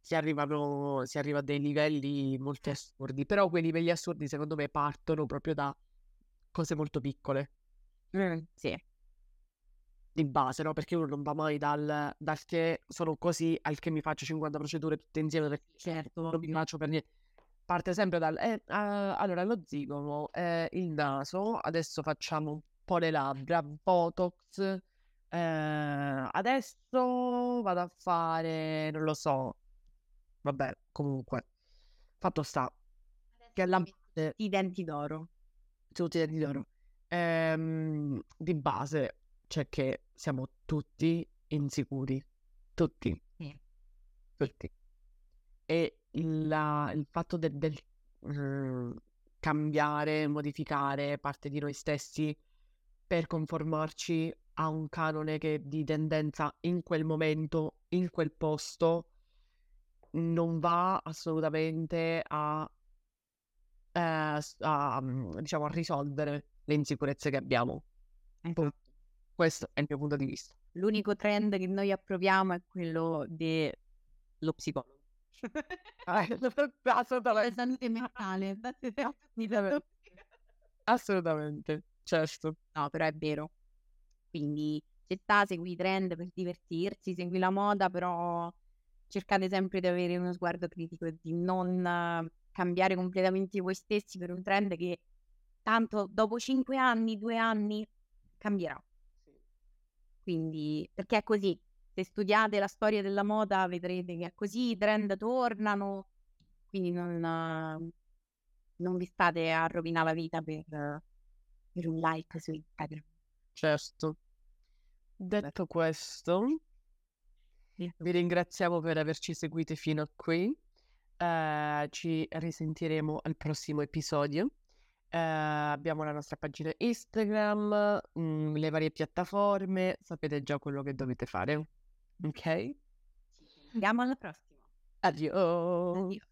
Si arrivano, si arriva a dei livelli molto assurdi, però quei livelli assurdi secondo me partono proprio da cose molto piccole, Mm, sì, di base, no? Perché uno non va mai dal, dal che sono così al che mi faccio 50 procedure tutte insieme perché certo. non mi faccio per niente. Parte sempre dal, eh, ah, allora lo zigomo, eh, il naso, adesso facciamo un po' le labbra, Botox, eh, adesso vado a fare, non lo so, vabbè, comunque, fatto sta, che base, I denti d'oro. tutti i denti d'oro, ehm, di base c'è che siamo tutti insicuri, tutti, Sì. tutti. E il, la- il fatto del, del, mm, cambiare, modificare parte di noi stessi per conformarci a un canone che di tendenza in quel momento, in quel posto, non va assolutamente a, eh, a, mm, diciamo, a risolvere le insicurezze che abbiamo. Esatto. Questo è il mio punto di vista. L'unico trend che noi approviamo è quello dello psicologo. [laughs] [laughs] La assolutamente. salute mentale. [laughs] Assolutamente, certo. No, però è vero. Quindi ci sta, segui i trend per divertirsi, segui la moda, però cercate sempre di avere uno sguardo critico e di non cambiare completamente voi stessi per un trend che tanto dopo cinque anni, due anni cambierà. Quindi, perché è così. Se studiate la storia della moda vedrete che è così, i trend tornano, quindi non, non vi state a rovinare la vita per, per un like su Instagram. Certo. Detto questo, vi ringraziamo per averci seguiti fino a qui. Eh, ci risentiremo al prossimo episodio. Eh, abbiamo la nostra pagina Instagram, mm, le varie piattaforme, sapete già quello che dovete fare. Ok? Andiamo alla prossima. Addio. Addio.